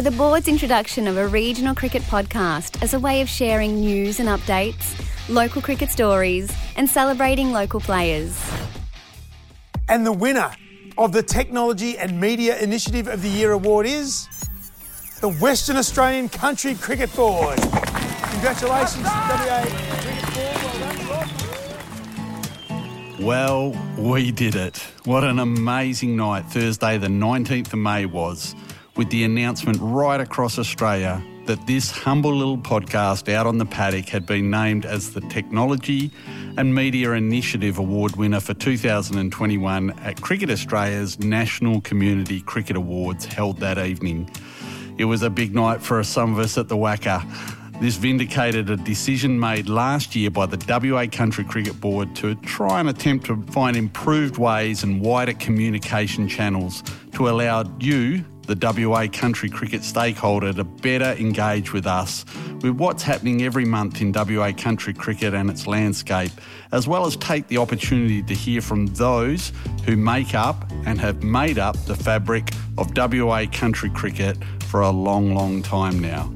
for the board's introduction of a regional cricket podcast as a way of sharing news and updates, local cricket stories, and celebrating local players. And the winner of the Technology and Media Initiative of the Year award is the Western Australian Country Cricket Board. Congratulations, WA Cricket Board. Well, we did it. What an amazing night Thursday, the 19th of May was, with the announcement right across Australia that this humble little podcast out on the paddock had been named as the Technology and Media Initiative Award winner for 2021 at Cricket Australia's National Community Cricket Awards held that evening. It was a big night for some of us at the WACA. This vindicated a decision made last year by the WA Country Cricket Board to try and attempt to find improved ways and wider communication channels to allow you, the WA country cricket stakeholder to better engage with us with what's happening every month in WA country cricket and its landscape, as well as take the opportunity to hear from those who make up and have made up the fabric of WA country cricket for a long, long time now.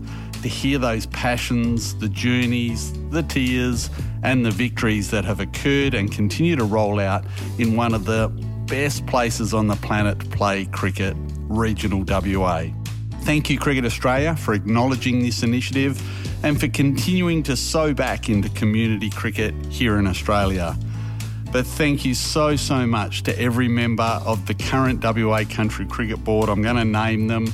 To hear those passions, the journeys, the tears, and the victories that have occurred and continue to roll out in one of the best places on the planet to play cricket regional WA. Thank you, Cricket Australia, for acknowledging this initiative and for continuing to sow back into community cricket here in Australia. But thank you so, so much to every member of the current WA Country Cricket Board. I'm going to name them.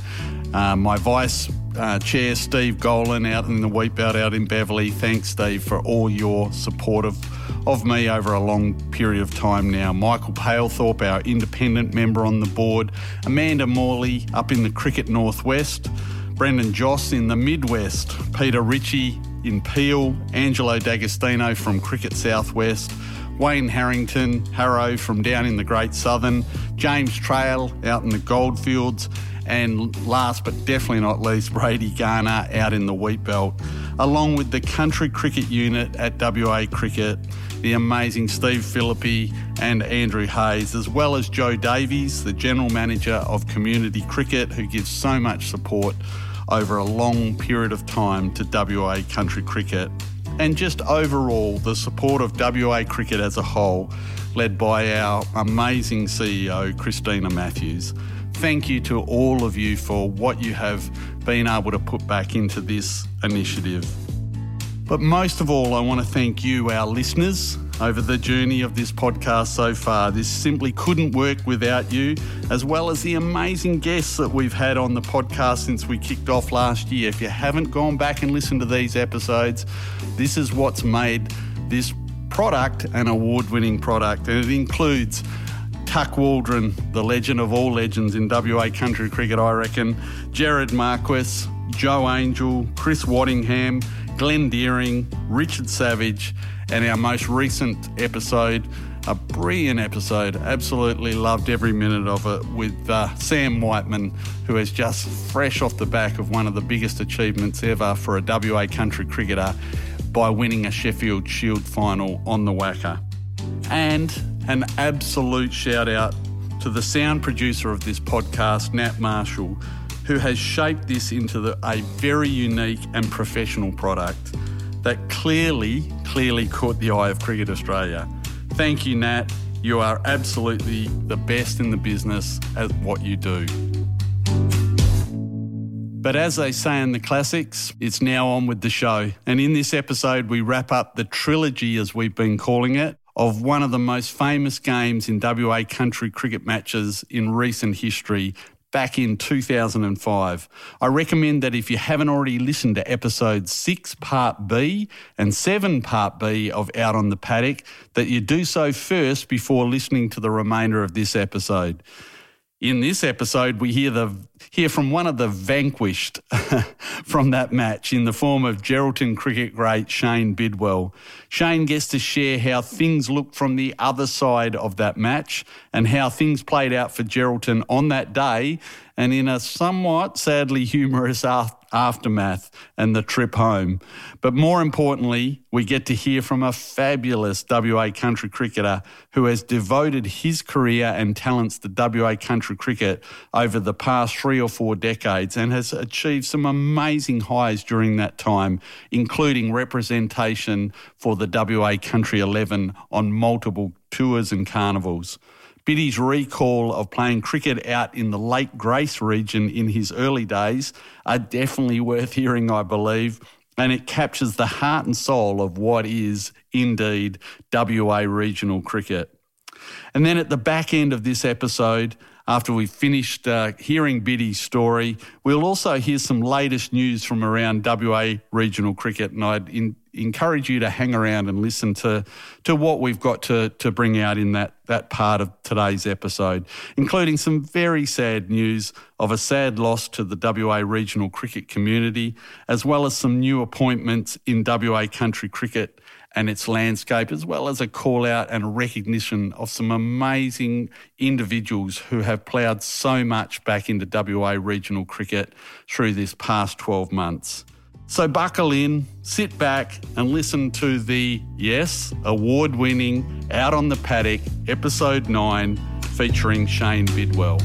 Uh, my Vice uh, Chair, Steve Golan, out in the wheat belt out in Beverley. Thanks, Steve, for all your support of of me over a long period of time now. Michael Palethorpe, our independent member on the board, Amanda Morley up in the Cricket Northwest, Brendan Joss in the Midwest, Peter Ritchie in Peel, Angelo D'Agostino from Cricket Southwest, Wayne Harrington, Harrow from down in the Great Southern, James Trail out in the Goldfields, and last but definitely not least, Brady Garner out in the Wheat Belt, along with the country cricket unit at WA Cricket, the amazing Steve Philippi and Andrew Hayes, as well as Joe Davies, the General Manager of Community Cricket, who gives so much support over a long period of time to WA country cricket. And just overall, the support of WA cricket as a whole, led by our amazing CEO, Christina Matthews thank you to all of you for what you have been able to put back into this initiative. But most of all, I want to thank you, our listeners, over the journey of this podcast so far. This simply couldn't work without you, as well as the amazing guests that we've had on the podcast since we kicked off last year. If you haven't gone back and listened to these episodes, this is what's made this product an award winning product, and it includes Tuck Waldron, the legend of all legends in WA country cricket, I reckon, Jared Marquis, Jo Angel, Chris Waddingham, Glenn Deering, Richard Savage, and our most recent episode, a brilliant episode. Absolutely loved every minute of it with uh, Sam Whiteman, who is just fresh off the back of one of the biggest achievements ever for a WA country cricketer by winning a Sheffield Shield final on the WACA. And an absolute shout out to the sound producer of this podcast, Nat Marshall, who has shaped this into the, a very unique and professional product that clearly, clearly caught the eye of Cricket Australia. Thank you, Nat. You are absolutely the best in the business at what you do. But as they say in the classics, it's now on with the show. And in this episode, we wrap up the trilogy, as we've been calling it, of one of the most famous games in WA country cricket matches in recent history back in 2005. I recommend that if you haven't already listened to episode 6 part B and 7 part B of Out on the Paddock that you do so first before listening to the remainder of this episode. In this episode, we hear the hear from one of the vanquished from that match in the form of Geraldton cricket great Shane Bidwell. Shane gets to share how things looked from the other side of that match and how things played out for Geraldton on that day and in a somewhat sadly humorous aftermath and the trip home. But more importantly, we get to hear from a fabulous WA country cricketer who has devoted his career and talents to WA country cricket over the past three three or four decades and has achieved some amazing highs during that time, including representation for the WA Country 11 on multiple tours and carnivals. Biddy's recall of playing cricket out in the Lake Grace region in his early days are definitely worth hearing, I believe, and it captures the heart and soul of what is indeed WA regional cricket. And then at the back end of this episode, after we've finished uh, hearing Biddy's story, we'll also hear some latest news from around WA regional cricket. And I'd in, encourage you to hang around and listen to, to what we've got to, to bring out in that, that part of today's episode, including some very sad news of a sad loss to the WA regional cricket community, as well as some new appointments in WA country cricket and its landscape, as well as a call out and recognition of some amazing individuals who have ploughed so much back into WA regional cricket through this past 12 months. So buckle in, sit back, and listen to the, yes, award winning Out on the Paddock, episode 9, featuring Shane Bidwell.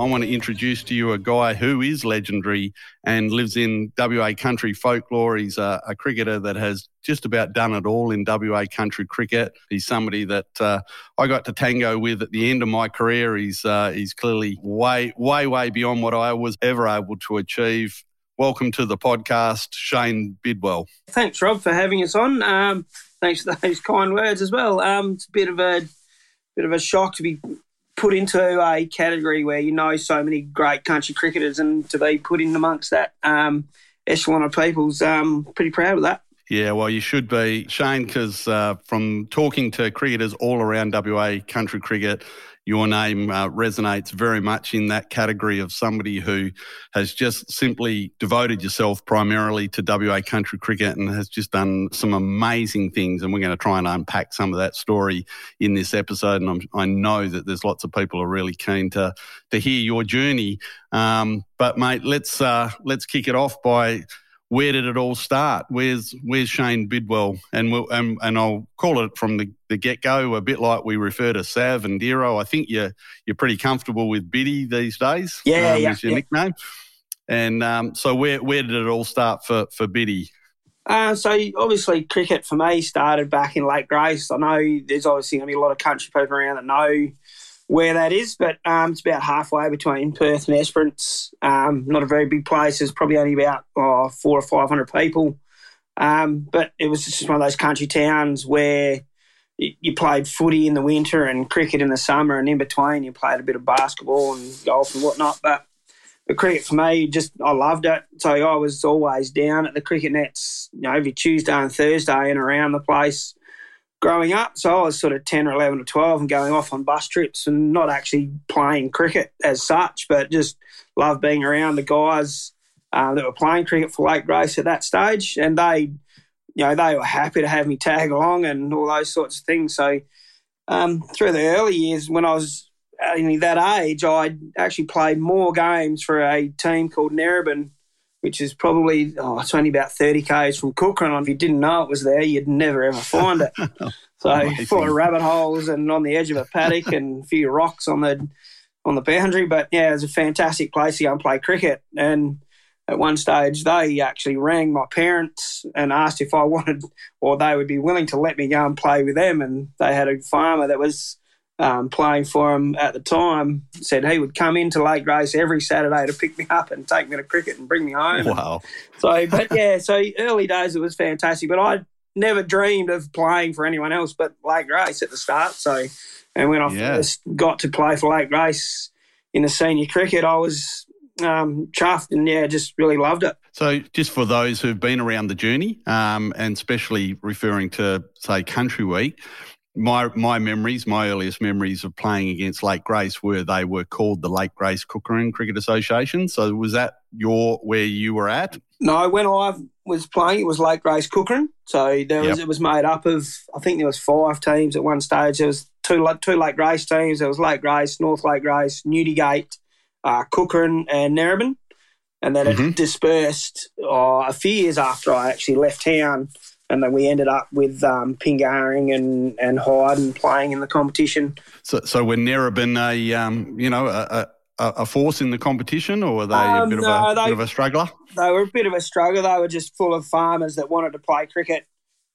I want to introduce to you a guy who is legendary and lives in WA country folklore. He's a, a cricketer that has just about done it all in WA country cricket. He's somebody that uh, I got to tango with at the end of my career. He's uh, he's clearly way, way, way beyond what I was ever able to achieve. Welcome to the podcast, Shane Bidwell. Thanks, Rob, for having us on. Um, thanks for those kind words as well. Um, it's a bit of a bit of a shock to be put into a category where you know so many great country cricketers and to be put in amongst that um, echelon of people's um, pretty proud of that. Yeah, well, you should be, Shane, because uh, from talking to cricketers all around WA country cricket, your name uh, resonates very much in that category of somebody who has just simply devoted yourself primarily to WA country cricket and has just done some amazing things. And we're going to try and unpack some of that story in this episode. And I'm, i know that there's lots of people are really keen to to hear your journey. Um, but mate, let's uh, let's kick it off by where did it all start? Where's where's Shane Bidwell? And we'll, and, and I'll call it from the, the get go, a bit like we refer to Sav and Dero. I think you're you're pretty comfortable with Biddy these days. Yeah, um, yeah, is your yeah. nickname. And um, so where where did it all start for for Biddy? Uh, so obviously cricket for me started back in Lake Grace. I know there's obviously going to be a lot of country people around that know where that is, but um, it's about halfway between Perth and Esperance. Um, not a very big place. There's probably only about oh, four or five hundred people. Um, but it was just one of those country towns where you, played footy in the winter and cricket in the summer, and in between you played a bit of basketball and golf and whatnot. But the cricket for me, just I loved it. So I was always down at the cricket nets, you know, every Tuesday and Thursday and around the place growing up. So I was sort of 10 or 11 or 12 and going off on bus trips and not actually playing cricket as such, but just loved being around the guys uh, that were playing cricket for Lake Grace at that stage. And they, you know, they were happy to have me tag along and all those sorts of things. So um, through the early years when I was in that age, I actually played more games for a team called Nerabin which is probably oh, it's only about thirty k's from Kukerin. If you didn't know it was there, you'd never ever find it. so full of rabbit holes and on the edge of a paddock and a few rocks on the on the boundary. But yeah, it was a fantastic place to go and play cricket. And at one stage, they actually rang my parents and asked if I wanted or they would be willing to let me go and play with them. And they had a farmer that was um, playing for him at the time, said he would come into Lake Grace every Saturday to pick me up and take me to cricket and bring me home. Wow. So, but yeah, so early days it was fantastic, but I never dreamed of playing for anyone else but Lake Grace at the start. So, and when I Yeah. first got to play for Lake Grace in the senior cricket, I was um, chuffed and yeah, just really loved it. So, just for those who've been around the journey, um, and especially referring to, say, Country Week, my my memories, my earliest memories of playing against Lake Grace were they were called the Lake Grace Kukerin Cricket Association. So, was that your where you were at? No, when I was playing, it was Lake Grace Kukerin. So there was Yep. it was made up of I think there was five teams at one stage. There was two two Lake Grace teams. There was Lake Grace, North Lake Grace, Newdegate, uh, Kukerin, and Nerabin. And then Mhm. it dispersed uh, a few years after I actually left town. And then we ended up with um, Pingaring and and Hyden playing in the competition. So, so were Narrabeen a um, you know a, a, a, force in the competition, or were they a Um, bit, no, of a, they- bit of a struggler? They were a bit of a struggle. They were just full of farmers that wanted to play cricket,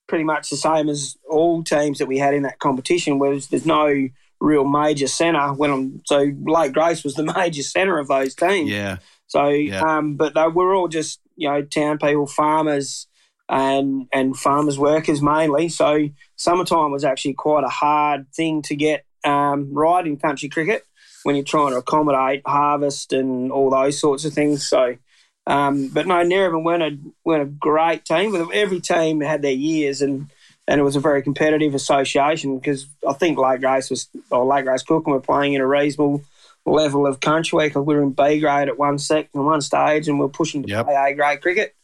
pretty much the same as all teams that we had in that competition. Whereas there's no real major centre. When I'm, so Lake Grace was the major centre of those teams. Yeah, So, Yeah. um, but they were all just you know town people, farmers, and and farmers workers mainly. So summertime was actually quite a hard thing to get um, right in country cricket when you're trying to accommodate harvest and all those sorts of things. So. Um, but no, Narrabeen weren't a, weren't a great team. But every team had their years, and, and it was a very competitive association because I think Lake Grace was or Lake Grace Cookham were playing in a reasonable level of country week. We were in B grade at one sec and one stage, and we are pushing to Yep. play A grade cricket.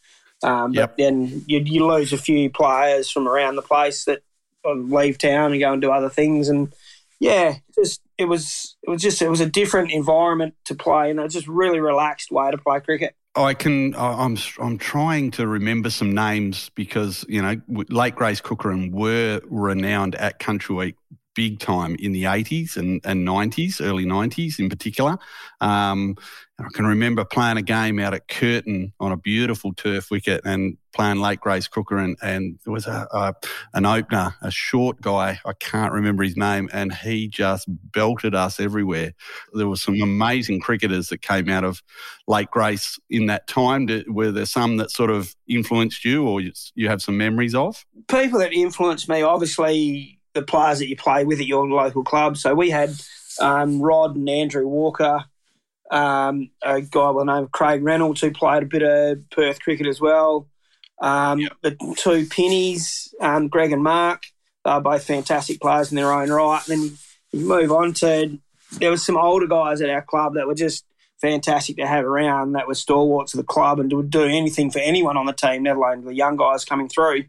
Um, Yep. But then you, you lose a few players from around the place that leave town and go and do other things, and yeah, just it was it was just it was a different environment to play, and it was just really relaxed way to play cricket. I can. I'm. I'm trying to remember some names because you know Lake Grace Kukerin were renowned at Country Week big time in the 80s and, and 90s, early 90s in particular. Um, I can remember playing a game out at Curtin on a beautiful turf wicket and playing Lake Grace Kukerin, and and there was a, a an opener, a short guy. I can't remember his name, and he just belted us everywhere. There were some amazing cricketers that came out of Lake Grace in that time. Were there some that sort of influenced you, or you, you have some memories of? people that influenced me, obviously the players that you play with at your local club. So we had um, Rod and Andrew Walker, um, a guy by the name of Craig Reynolds who played a bit of Perth cricket as well. Um, The two Pennies, um, Greg and Mark, they were both fantastic players in their own right. And then you move on to there was some older guys at our club that were just fantastic to have around. That were stalwarts of the club and would do anything for anyone on the team, never alone the young guys coming through.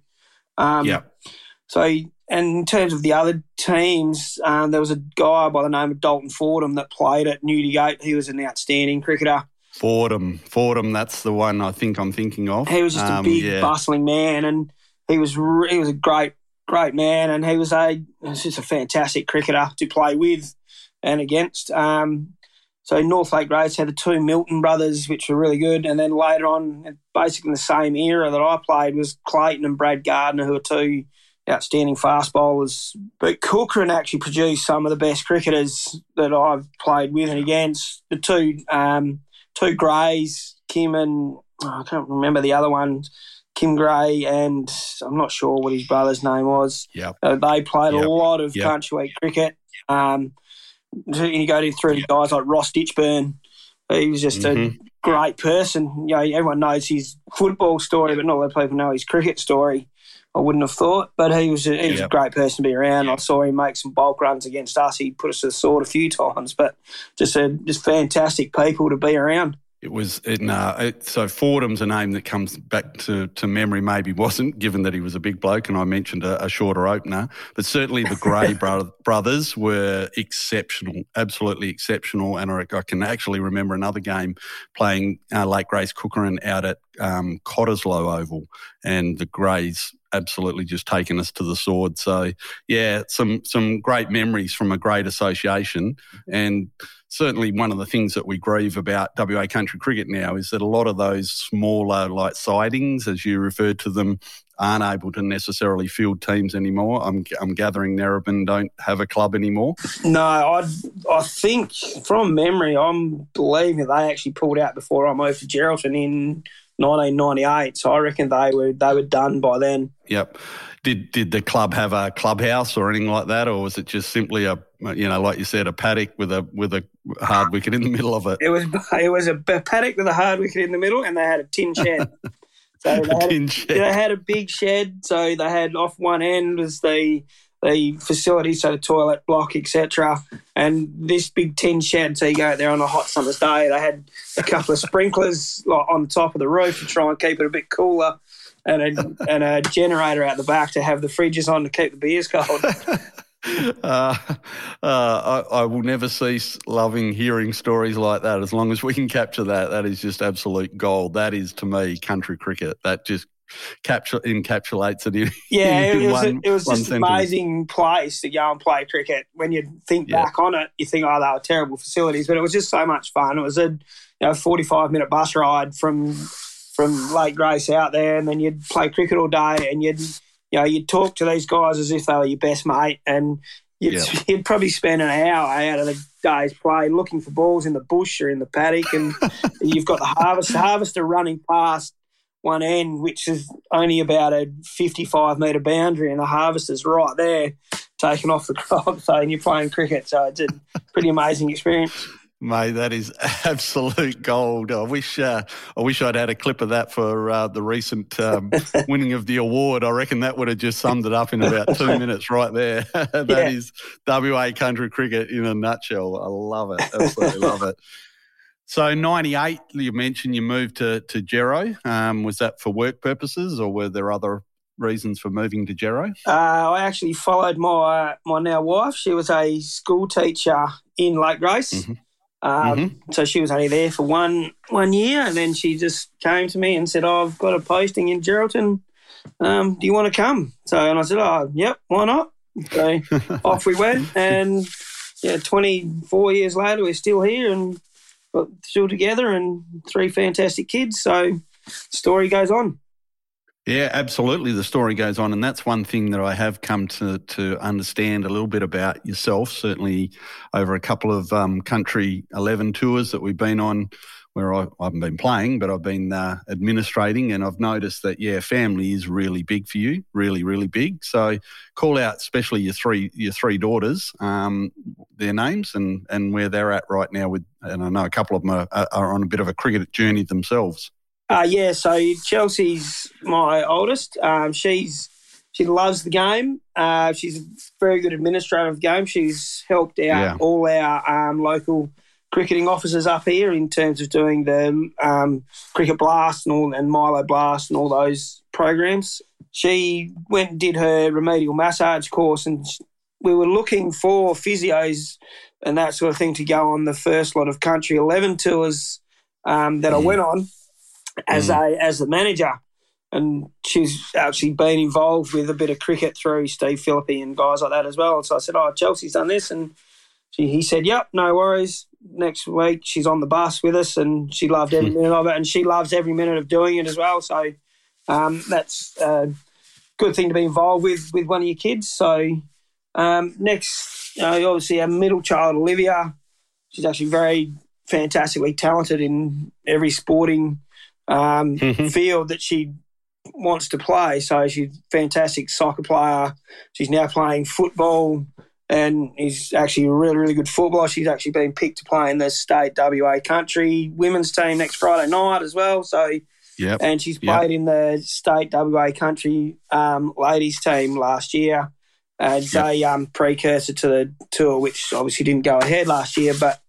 Um, yeah. so, and in terms of the other teams, um, there was a guy by the name of Dalton Fordham that played at Newdegate. He was an outstanding cricketer. Fordham, Fordham. That's the one I think I'm thinking of. He was just a Um, big, yeah. bustling man, and he was re- he was a great, great man, and he was a was just a fantastic cricketer to play with and against. Um, so North Lake Grace had the two Milton brothers, which were really good, and then later on, basically in the same era that I played, was Clayton and Brad Gardner, who were two outstanding fast bowlers. But Kukerin actually produced some of the best cricketers that I've played with and against. The two um, two Greys, Kim and oh, I can't remember the other one, Kim Gray, and I'm not sure what his brother's name was. Yep. Uh, they played Yep. a lot of Yep. country week cricket. Um, you go through to guys like Ross Ditchburn. He was just a Mhm. great person. You know, everyone knows his football story, but not a lot of people know his cricket story. I wouldn't have thought, but he was a, he was a great person to be around. I saw him make some bulk runs against us. He put us to the sword a few times, but just a, just fantastic people to be around. It was it, no, it, so Fordham's a name that comes back to, to memory. Maybe wasn't given that he was a big bloke, and I mentioned a, a shorter opener. But certainly the Gray bro- brothers were exceptional, absolutely exceptional. And I, I can actually remember another game playing uh, Lake Grace Kukerin out at um, Cottesloe Oval, and the Greys absolutely just taken us to the sword. So yeah, some some great memories from a great association, and certainly one of the things that we grieve about WA country cricket now is that a lot of those smaller like sidings, as you referred to them, aren't able to necessarily field teams anymore. I'm I'm gathering Narrabeen don't have a club anymore. No, I I think from memory, I'm believing they actually pulled out before I moved to Geraldton in 1998. So I reckon they were they were done by then. Yep. Did did the club have a clubhouse or anything like that, or was it just simply a you know like you said a paddock with a with a hard wicket in the middle of it? It was it was a paddock with a hard wicket in the middle, and they had a tin shed. So they A had, tin a, shed. they had a big shed. So they had off one end was the the facility, so the toilet block, etc. And this big tin shed. So you go out there on a hot summer's day. They had a couple of sprinklers like, on top of the roof to try and keep it a bit cooler. And a, and a generator out the back to have the fridges on to keep the beers cold. Uh, uh, I, I will never cease loving hearing stories like that. As long as we can capture that, that is just absolute gold. That is to me country cricket. That just capture, encapsulates it. In, yeah, in it was one, a, it was just an sentence. amazing place to go and play cricket. When you think Yeah. back on it, you think, oh, they were terrible facilities, but it was just so much fun. It was a you know forty five minute bus ride from from Lake Grace out there, and then you'd play cricket all day, and you'd you know you'd talk to these guys as if they were your best mate, and you'd, Yeah. you'd probably spend an hour out of the day's play looking for balls in the bush or in the paddock, and you've got the harvest harvester running past one end, which is only about a 55 metre boundary, and the harvester's right there taking off the crop. So, and you're playing cricket. So, it's a pretty amazing experience. Mate, that is absolute gold. I wish uh, I wish I'd had a clip of that for uh, the recent um, winning of the award. I reckon that would have just summed it up in about two minutes right there. That Yeah. is WA country cricket in a nutshell. I love it. Absolutely love it. So, 98, you mentioned you moved to, to Gero. Um, was that for work purposes or were there other reasons for moving to Gero? Uh, I actually followed my my now wife. She was a school teacher in Lake Grace. Mhm. Um, So she was only there for one one year, and then she just came to me and said, oh, "I've got a posting in Geraldton. Um, do you want to come?" So and I said, "Oh, yep, why not?" So off we went, and yeah, twenty four years later, we're still here and got still together, and three fantastic kids. So story goes on. Yeah, absolutely. The story goes on, and that's one thing that I have come to to understand a little bit about yourself. Certainly, over a couple of um, country eleven tours that we've been on, where I, I haven't been playing, but I've been uh, administrating, and I've noticed that yeah, family is really big for you, really, really big. So, call out especially your three your three daughters, um, their names, and and where they're at right now. With and I know a couple of them are, are on a bit of a cricket journey themselves. Uh, yeah, so Chelsea's my oldest. Um, she's she loves the game. Uh, she's a very good administrator of the game. She's helped out Yeah. all our um, local cricketing officers up here in terms of doing the um, cricket blast and all and Milo blast and all those programs. She went and did her remedial massage course, and we were looking for physios and that sort of thing to go on the first lot of country eleven tours um, that I Mm. went on as a as the manager, and she's actually been involved with a bit of cricket through Steve Philippi and guys like that as well. So I said, "Oh, Chelsea's done this," and she, he said, "Yep, no worries." Next week, she's on the bus with us, and she loved every minute of it, and she loves every minute of doing it as well. So um, that's a good thing to be involved with with one of your kids. So um, next, you know, obviously, our middle child, Olivia, she's actually very fantastically talented in every sporting um, Mhm. field that she wants to play. So she's a fantastic soccer player. She's now playing football and he's actually a really, really good footballer. She's actually been picked to play in the state WA country women's team next Friday night as well. So Yep. and she's Yep. played in the state WA country um, ladies team last year as Yep. a um, precursor to the tour, which obviously didn't go ahead last year. But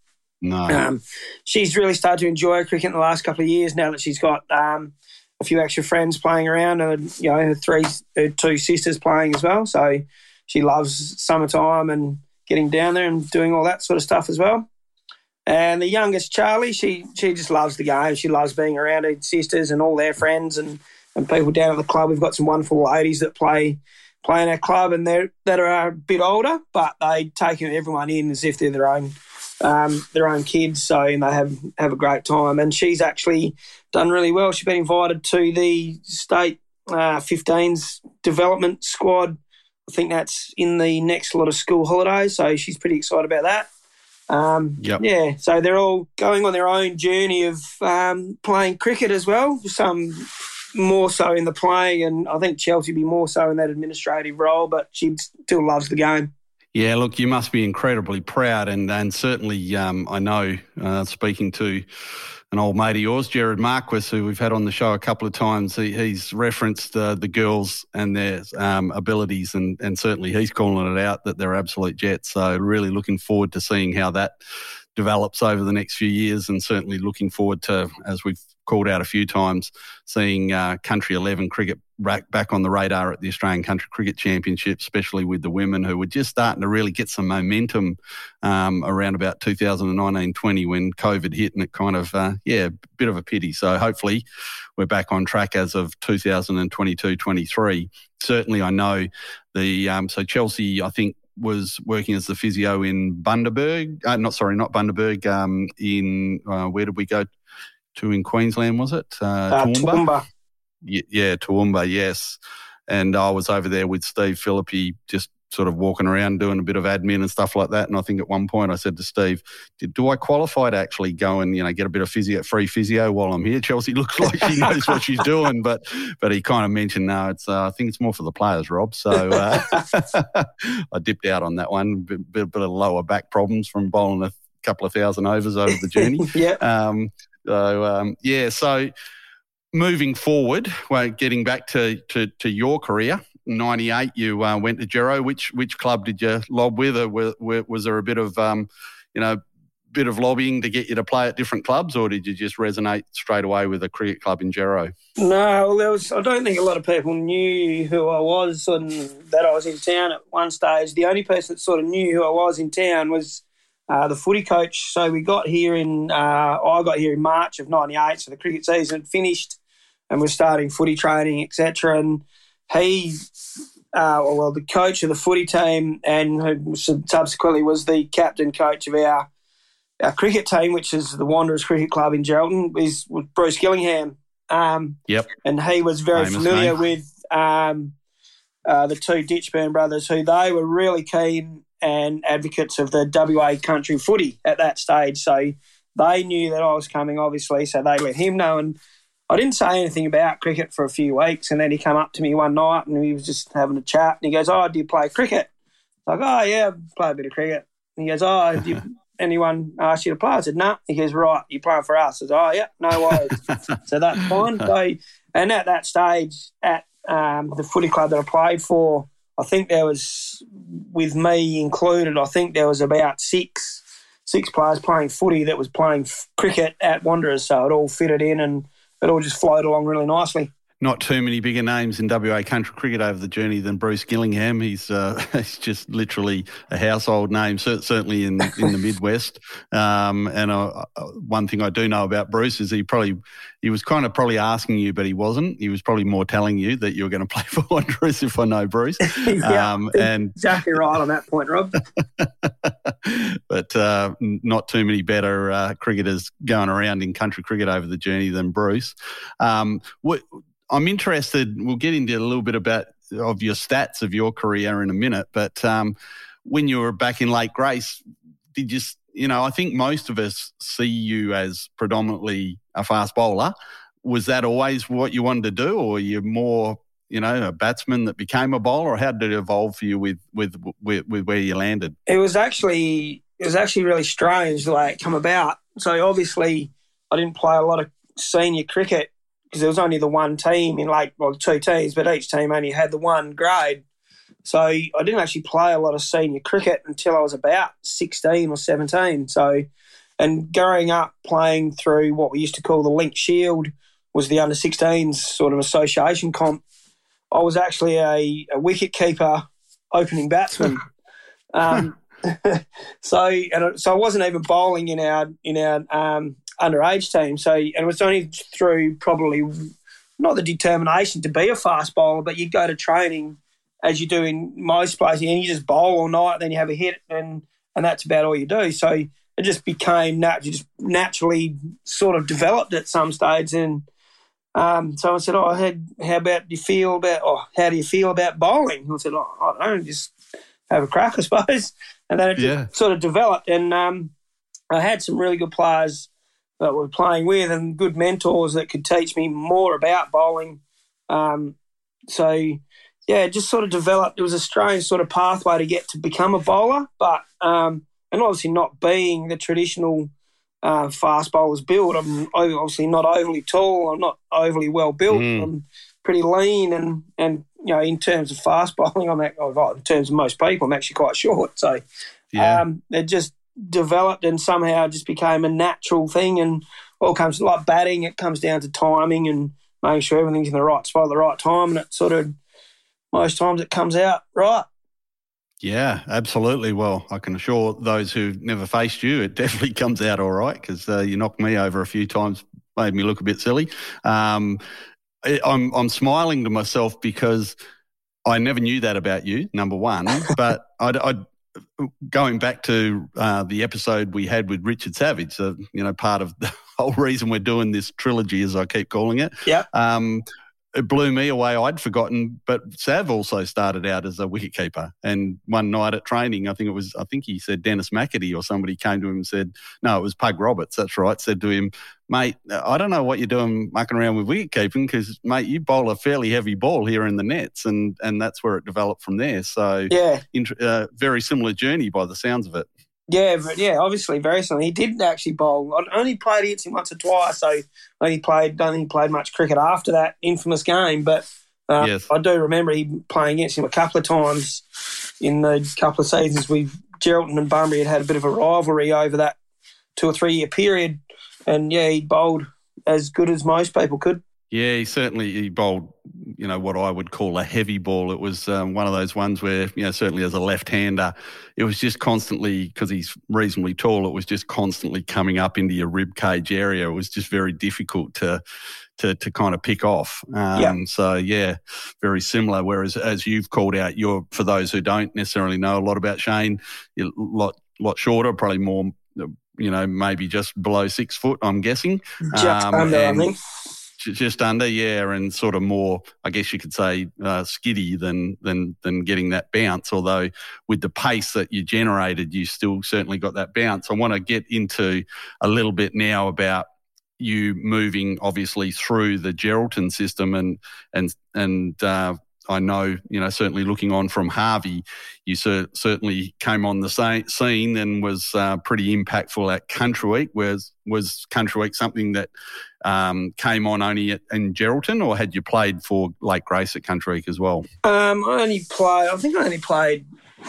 No. um, she's really started to enjoy cricket in the last couple of years now that she's got um, a few extra friends playing around and you know her three her two sisters playing as well. So she loves summertime and getting down there and doing all that sort of stuff as well. And the youngest Charlie, she she just loves the game. She loves being around her sisters and all their friends and, and people down at the club. We've got some wonderful ladies that play play in our club and they're that are a bit older, but they take everyone in as if they're their own um, their own kids. So and they have have a great time. And she's actually done really well. She's been invited to the state uh, 15s development squad. I think that's in the next lot of school holidays. So she's pretty excited about that. Um, Yep. Yeah, so they're all going on their own journey of um, playing cricket as well. Some more so in the playing, and I think Chelsea will be more so in that administrative role, but she still loves the game. Yeah, look, you must be incredibly proud, and and certainly, um, I know, uh, speaking to an old mate of yours, Jared Marquis, who we've had on the show a couple of times, he, he's referenced uh, the girls and their um, abilities, and and certainly he's calling it out that they're absolute jets. So really looking forward to seeing how that develops over the next few years, and certainly looking forward to, as we've called out a few times, seeing uh, Country Eleven cricket back, back on the radar at the Australian Country Cricket Championship, especially with the women who were just starting to really get some momentum um, around about 2019-20 when COVID hit, and it kind of uh, yeah, a bit of a pity. So hopefully we're back on track as of 2022-23. Certainly, I know the um, so Chelsea, I think was working as the physio in Bundaberg. Uh, not sorry, not Bundaberg. Um, in uh, where did we go to in Queensland? Was it uh, uh Toowoomba? Toowoomba. Yeah, Toowoomba. Yes, and I was over there with Steve Philippi, just sort of walking around doing a bit of admin and stuff like that. And I think at one point I said to Steve, "Do I qualify to actually go and you know get a bit of physio, free physio while I'm here?" Chelsea looks like she knows what she's doing, but but he kind of mentioned, "No, it's uh, I think it's more for the players, Rob." So uh, I dipped out on that one. Bit, bit, bit of lower back problems from bowling a couple of thousand overs over the journey. yeah. Um, so um, yeah, so moving forward, well, getting back to, to, to your career, 98, you uh, went to Gero. Which which club did you lob with? Or were, were, was there a bit of, um, you know, bit of lobbying to get you to play at different clubs, or did you just resonate straight away with a cricket club in Gero? No, there was. I don't think a lot of people knew who I was and that I was in town at one stage. The only person that sort of knew who I was in town was uh, the footy coach. So we got here in. Uh, I got here in March of '98, so the cricket season finished, and we're starting footy training, etc. And he, uh, well, the coach of the footy team, and subsequently was the captain coach of our our cricket team, which is the Wanderers Cricket Club in Geraldton, is Bruce Gillingham. Um, yep. And he was very Famous familiar name. with um, uh, the two Ditchburn brothers, who they were really keen and advocates of the WA country footy at that stage. So they knew that I was coming, obviously, so they let him know. And I didn't say anything about cricket for a few weeks, and then he came up to me one night and he was just having a chat, and he goes, "Oh, do you play cricket?" I was like, "Oh yeah, I play a bit of cricket." And he goes, "Oh, do you, anyone ask you to play?" I said, "No." Nah. He goes, "Right, you playing for us?" I said, "Oh yeah, no worries." so that's fine. So, and at that stage, at um, the footy club that I played for, I think there was, with me included, I think there was about six six players playing footy that was playing cricket at Wanderers, so it all fitted in and it all just flowed along really nicely. Not too many bigger names in WA country cricket over the journey than Bruce Gillingham. He's uh, he's just literally a household name, certainly in in the Midwest. Um, and uh, uh, one thing I do know about Bruce is he probably he was kind of probably asking you, but he wasn't. He was probably more telling you that you were going to play for Wanderers, if I know Bruce. yeah, um, and exactly right on that point, Rob. but uh, not too many better uh, cricketers going around in country cricket over the journey than Bruce. Um, what, I'm interested. We'll get into a little bit about of your stats of your career in a minute, but um, when you were back in Lake Grace, did you? You know, I think most of us see you as predominantly a fast bowler. Was that always what you wanted to do, or you're more you know, a batsman that became a bowler, or how did it evolve for you with with with, with where you landed? It was actually it was actually really strange the way it come about. So obviously, I didn't play a lot of senior cricket because there was only the one team in like well two teams, but each team only had the one grade. So I didn't actually play a lot of senior cricket until I was about sixteen or seventeen. So, and growing up playing through what we used to call the Link Shield was the under 16s sort of association comp. I was actually a, a wicket keeper, opening batsman. um, so and so I wasn't even bowling in our in our um, underage team. So, and it was only through probably not the determination to be a fast bowler, but you go to training as you do in most places, and you just bowl all night, then you have a hit, and and that's about all you do. So it just became natural, just naturally sort of developed at some stage, and um, so I said, "Oh, how, how about you feel about? Oh, how do you feel about bowling?" And I said, "Oh, I don't know, just have a crack, I suppose." And then it yeah. sort of developed, and um, I had some really good players that we're playing with and good mentors that could teach me more about bowling. Um, so, yeah, it just sort of developed. It was a strange sort of pathway to get to become a bowler, but um, and obviously not being the traditional uh, fast bowler's build. I'm obviously not overly tall. I'm not overly well built. Mm. I'm pretty lean and and you know in terms of fast bowling, I'm at, in terms of most people, I'm actually quite short. So yeah. um, it just developed and somehow just became a natural thing. And all comes like batting, it comes down to timing and making sure everything's in the right spot at the right time, and it sort of most times it comes out right. Yeah, absolutely. Well, I can assure those who've never faced you, it definitely comes out all right because uh, you knocked me over a few times, made me look a bit silly. Um, I'm I'm smiling to myself because I never knew that about you. Number one, but I'd, I'd going back to uh, the episode we had with Richard Savage, uh, you know, part of the whole reason we're doing this trilogy, as I keep calling it. Yeah. Um, it blew me away. I'd forgotten, but Sav also started out as a wicketkeeper. And one night at training, I think it was, I think he said Dennis McAtee or somebody came to him and said, no, it was Pug Roberts. That's right. Said to him, mate, I don't know what you're doing mucking around with wicket keeping because, mate, you bowl a fairly heavy ball here in the nets. And, and that's where it developed from there. So, yeah, uh, very similar journey by the sounds of it. Yeah, but yeah, obviously very similar. He didn't actually bowl. I only played against him once or twice, so I only played. Don't think he played much cricket after that infamous game. But uh, yes. I do remember he playing against him a couple of times in the couple of seasons. We Geraldton and Bunbury had had a bit of a rivalry over that two or three year period, and yeah, he bowled as good as most people could. Yeah, he certainly he bowled, you know, what I would call a heavy ball. It was um, one of those ones where, you know, certainly as a left-hander, it was just constantly because he's reasonably tall. It was just constantly coming up into your rib cage area. It was just very difficult to to to kind of pick off. Um, yeah. So yeah, very similar. Whereas as you've called out, you're for those who don't necessarily know a lot about Shane, you're a lot lot shorter, probably more. You know, maybe just below six foot. I'm guessing. Just um, under, I think just under, yeah, and sort of more, I guess you could say, uh, skiddy than than than getting that bounce. Although with the pace that you generated, you still certainly got that bounce. I want to get into a little bit now about you moving obviously through the Geraldton system and and and uh, I know, you know, certainly looking on from Harvey, you cer- certainly came on the sa- scene and was uh, pretty impactful at Country Week. Was was Country Week something that um, came on only at, in Geraldton, or had you played for Lake Grace at Country Week as well? Um, I only played. I think I only played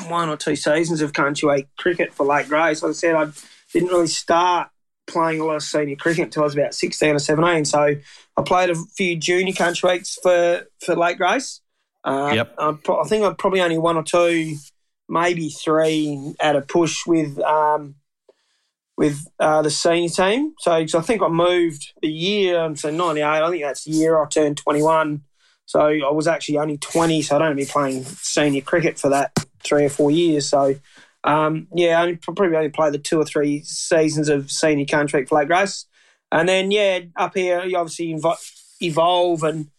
one or two seasons of Country Week cricket for Lake Grace. Like I said, I didn't really start playing a lot of senior cricket until I was about sixteen or seventeen. So I played a few junior Country Weeks for for Lake Grace. Uh, yep. I, I think I'm probably only one or two, maybe three at a push with um, with uh, the senior team. So I think I moved the year, so 98, I think that's the year I turned 21. So I was actually only 20, so I'd only be playing senior cricket for that three or four years. So, um, yeah, I probably only played the two or three seasons of senior country flag race. And then, yeah, up here, you obviously evolve and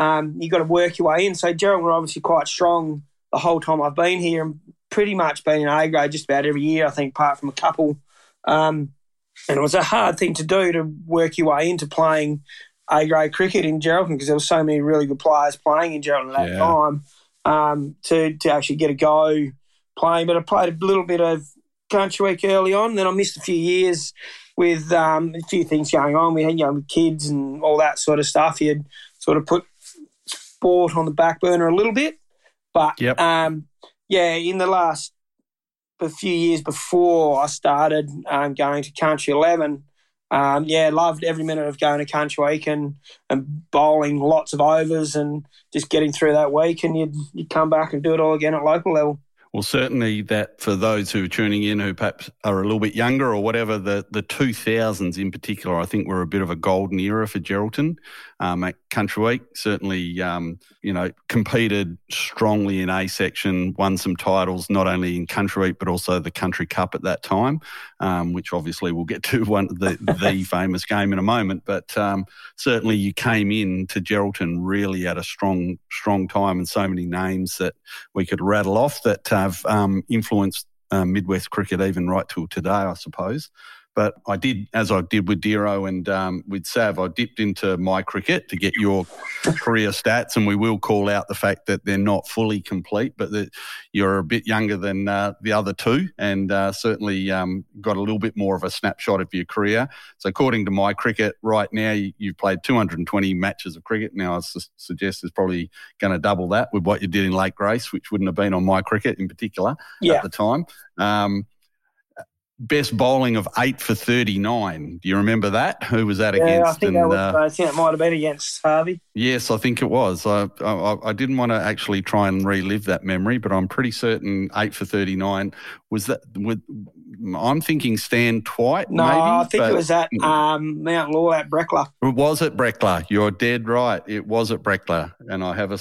um, you've got to work your way in. So Gerald were obviously quite strong the whole time I've been here and pretty much been in A grade just about every year, I think, apart from a couple. Um, and it was a hard thing to do to work your way into playing A grade cricket in Geraldton because there were so many really good players playing in Geraldton at that yeah. time um, to, to actually get a go playing. But I played a little bit of country week early on, then I missed a few years with um, a few things going on. We had you know kids and all that sort of stuff. You'd sort of put sport on the back burner a little bit. But yep. um, yeah, in the last a few years before I started um, going to Country 11, um, yeah, loved every minute of going to Country Week and, and bowling lots of overs and just getting through that week. And you'd, you'd come back and do it all again at local level. Well, certainly that for those who are tuning in who perhaps are a little bit younger or whatever, the, the 2000s in particular, I think were a bit of a golden era for Geraldton um, at Country Week. Certainly, um, you know, competed strongly in A section, won some titles, not only in Country Week, but also the Country Cup at that time, um, which obviously we'll get to one the, the famous game in a moment. But um, certainly you came in to Geraldton really at a strong, strong time and so many names that we could rattle off that have um, influenced um, Midwest cricket even right till today, I suppose. But I did, as I did with Dero and um, with Sav, I dipped into MyCricket to get your career stats, and we will call out the fact that they're not fully complete, but that you're a bit younger than uh, the other two, and uh, certainly um, got a little bit more of a snapshot of your career. So, according to MyCricket, right now you've played 220 matches of cricket. Now, I su- suggest it's probably going to double that with what you did in Lake Grace, which wouldn't have been on MyCricket in particular yeah. at the time. Um, best bowling of eight for 39. Do you remember that? Who was that yeah, against? I think, And, that was, uh, I think it might have been against Harvey. Yes, I think it was. I, I, I didn't want to actually try and relive that memory, but I'm pretty certain eight for 39 was that. With, I'm thinking Stan Twite. No, maybe, I think but it was at um, Mount Law at Breckler. It was at Breckler. You're dead right. It was at Breckler, and I have a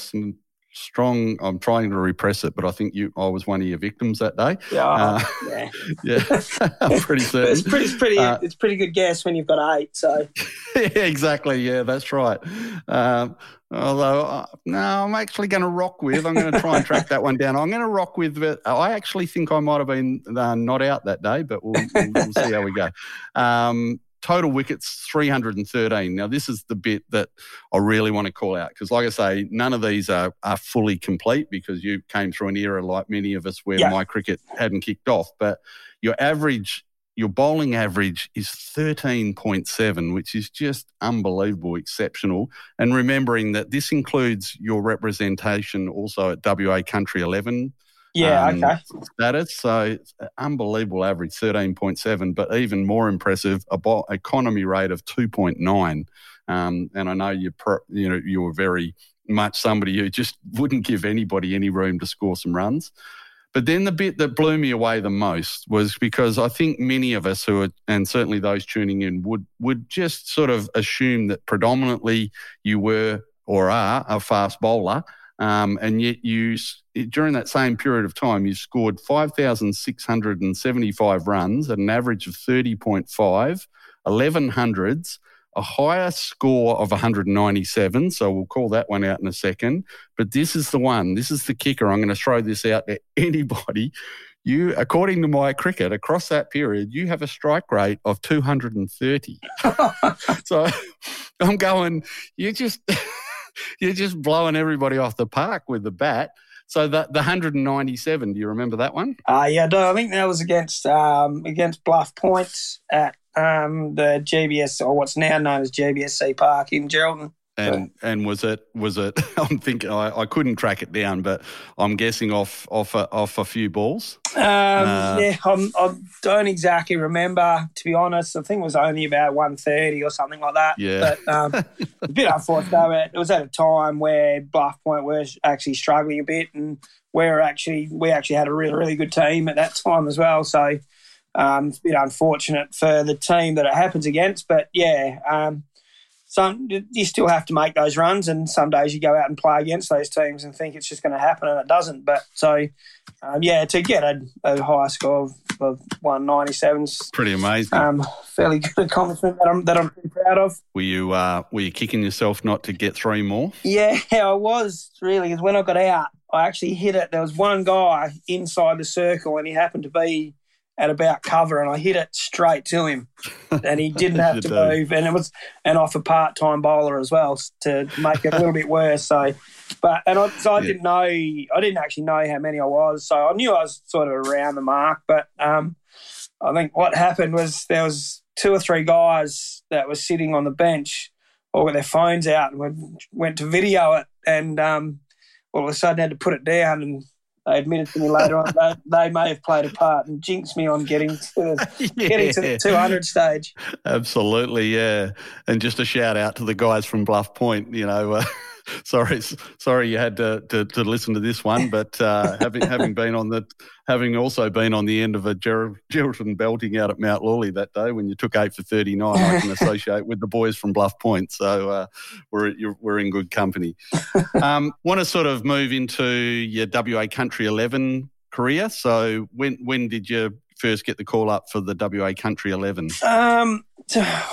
strong. I'm trying to repress it, but I think you. I was one of your victims that day. Yeah, Uh, yeah. Yeah, I'm pretty certain. it's pretty, it's pretty, Uh, it's pretty good guess when you've got eight. So yeah, exactly. Yeah, that's right. Um, although, uh, no, I'm actually going to rock with. I'm going to try and track that one down. I'm going to rock with. but I actually think I might have been uh, not out that day, but we'll, we'll, we'll see how we go. Um, total wickets 313. Now, this is the bit that I really want to call out because, like I say, none of these are, are fully complete because you came through an era like many of us where Yeah. MyCricket hadn't kicked off. But your average your bowling average is 13.7, which is just unbelievable, exceptional. And remembering that this includes your representation also at WA Country 11 yeah, um, okay. status. So unbelievable average, 13.7, but even more impressive, a bo- economy rate of 2.9. Um, and I know you, pro- you know, you were very much somebody who just wouldn't give anybody any room to score some runs. But then the bit that blew me away the most was because I think many of us who are, and certainly those tuning in, would would just sort of assume that predominantly you were or are a fast bowler, um, and yet you during that same period of time you scored five thousand six hundred and seventy five runs at an average of 30.5, 11 hundreds, a higher score of 197. So we'll call that one out in a second. But this is the one. This is the kicker. I'm going to throw this out to anybody. You, according to MyCricket, across that period, you have a strike rate of 230. so I'm going. You just you're just blowing everybody off the park with the bat. So that the 197. Do you remember that one? Uh, yeah, I. I think that was against um, against Bluff Point at um, the GBS or what's now known as GBSC Park in Geraldton. And and was it was it? I'm thinking I, I couldn't track it down, but I'm guessing off off a, off a few balls. Um, yeah, I'm, I don't exactly remember to be honest. I think it was only about 130 or something like that. Yeah. But um, a bit unfortunate. though. It was at a time where Bluff Point were actually struggling a bit, and we're actually we actually had a really really good team at that time as well. So um, it's a bit unfortunate for the team that it happens against. But yeah. Um, some you still have to make those runs, and some days you go out and play against those teams and think it's just going to happen, and it doesn't. But so, um, yeah, to get a, a high score of, of 197 is Pretty amazing. um, fairly good accomplishment that I'm that I'm pretty proud of. were you uh, were you kicking yourself not to get three more? Yeah, I was really because when I got out, I actually hit it. There was one guy inside the circle, and he happened to be at about cover, and I hit it straight to him, and he didn't have to do. move, and it was and off a part time bowler as well to make it a little bit worse. So, but and I, so I Yeah. didn't know, I didn't actually know how many I was, so I knew I was sort of around the mark, but um, I think what happened was there was two or three guys that were sitting on the bench all got their phones out and went, went to video it and um, all of a sudden had to put it down and they admitted to me later on that they may have played a part and jinxed me on getting to getting to the 200 stage. Absolutely, yeah. And just a shout out to the guys from Bluff Point. You know, uh, sorry, sorry you had to, to, to listen to this one, but uh, having having been on the having also been on the end of a Ger- Geraldton belting out at Mount Lawley that day when you took eight for thirty nine, I can associate with the boys from Bluff Point. So uh, we're you're, we're in good company. Um, Want to sort of move into your WA Country Eleven career. So when when did you first get the call up for the WA Country Eleven? Um,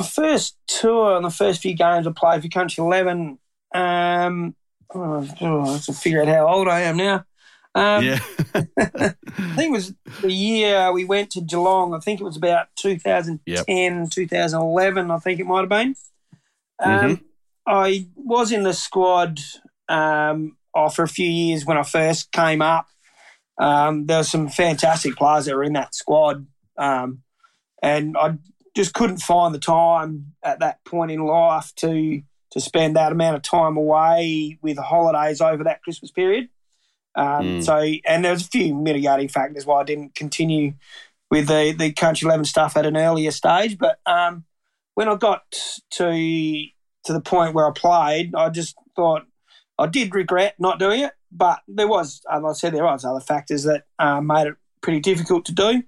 first tour and the first few games I played for Country 11. Um, oh, oh, I have to figure out how old I am now. Um, yeah. I think it was the year we went to Geelong. I think it was about 2010, 2011, I think it might have been. Um, I was in the squad um, oh, for a few years when I first came up. Um, there were some fantastic players that were in that squad. Um, and I just couldn't find the time at that point in life to to spend that amount of time away with holidays over that Christmas period. Um, Mm. So, and there was a few mitigating factors why I didn't continue with the the country eleven stuff at an earlier stage. But um, when I got to to the point where I played, I just thought I did regret not doing it. But there was, as I said, there was other factors that uh, made it pretty difficult to do.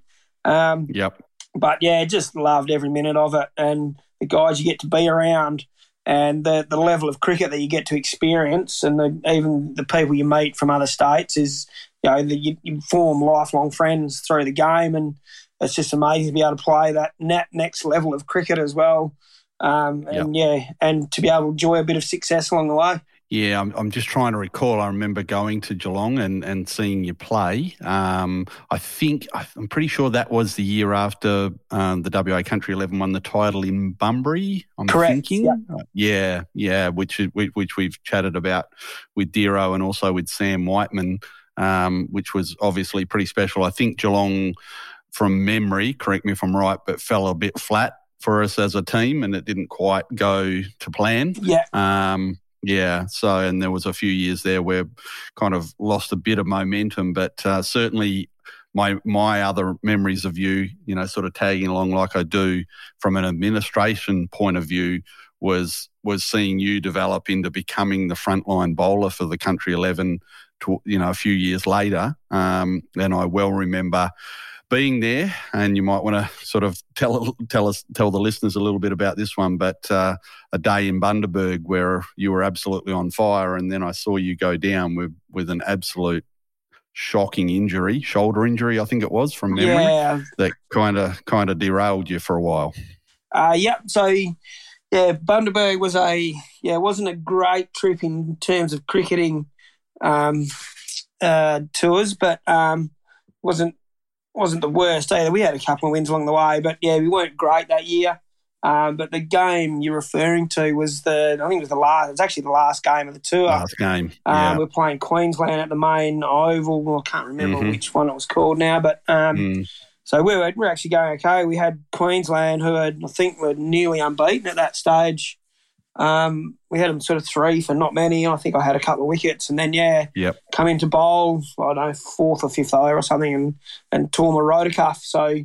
Um, yep. But yeah, just loved every minute of it, and the guys you get to be around, and the the level of cricket that you get to experience, and the, even the people you meet from other states is, you know, the, you, you form lifelong friends through the game, and it's just amazing to be able to play that next level of cricket as well. Um, and yep. yeah, and to be able to enjoy a bit of success along the way. Yeah, I'm, I'm just trying to recall. I remember going to Geelong and, and seeing you play. Um, I think, I'm pretty sure that was the year after um, the WA Country 11 won the title in Bunbury, I'm Correct. thinking. Yeah. yeah, yeah, which, which we've chatted about with Dero and also with Sam Whiteman, um, which was obviously pretty special. I think Geelong, from memory, correct me if I'm right, but fell a bit flat for us as a team and it didn't quite go to plan. Yeah. Um, yeah. So, and there was a few years there where kind of lost a bit of momentum, but uh, certainly my my other memories of you, you know, sort of tagging along like I do from an administration point of view was was seeing you develop into becoming the frontline bowler for the country eleven. To, you know, a few years later, um, and I well remember being there, and you might want to sort of tell tell us tell the listeners a little bit about this one. But uh, a day in Bundaberg where you were absolutely on fire, and then I saw you go down with with an absolute shocking injury, shoulder injury, I think it was from memory, yeah. that kind of kind of derailed you for a while. Uh, yep. So yeah, Bundaberg was a yeah, it wasn't a great trip in terms of cricketing um, uh, tours, but um, wasn't wasn't the worst either. We had a couple of wins along the way, but yeah, we weren't great that year. Um, but the game you're referring to was the, I think it was the last, it was actually the last game of the tour. Last game. Um, yeah. we're playing Queensland at the main oval. Well, I can't remember mm-hmm. which one it was called now, but um, mm. so we were, we were actually going okay. We had Queensland, who had, I think were nearly unbeaten at that stage. Um, we had them sort of three for not many. I think I had a couple of wickets, and then yeah, yep. come into bowl. I don't know fourth or fifth over or something, and and tore my rotor cuff. So,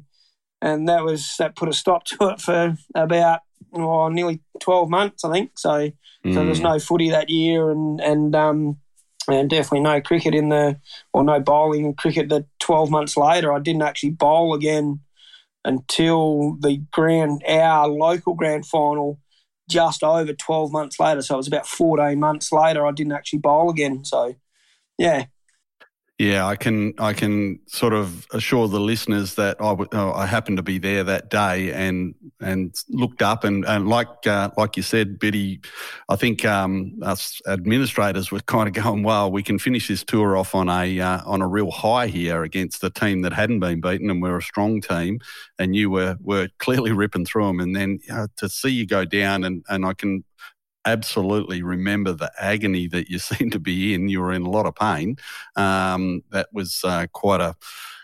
and that was that put a stop to it for about well, nearly twelve months, I think. So, mm. so there was no footy that year, and and um, and definitely no cricket in the or no bowling cricket. The twelve months later, I didn't actually bowl again until the grand our local grand final just over 12 months later. So it was about 14 months later, I didn't actually bowl again. So, yeah. Yeah, I can I can sort of assure the listeners that I, w- oh, I happened to be there that day and and looked up and, and like uh, like you said, Biddy, I think um, us administrators were kind of going, well, we can finish this tour off on a uh, on a real high here against a team that hadn't been beaten and we're a strong team, and you were were clearly ripping through them, and then you know, to see you go down and and I can absolutely remember the agony that you seemed to be in. You were in a lot of pain. Um, that was uh, quite a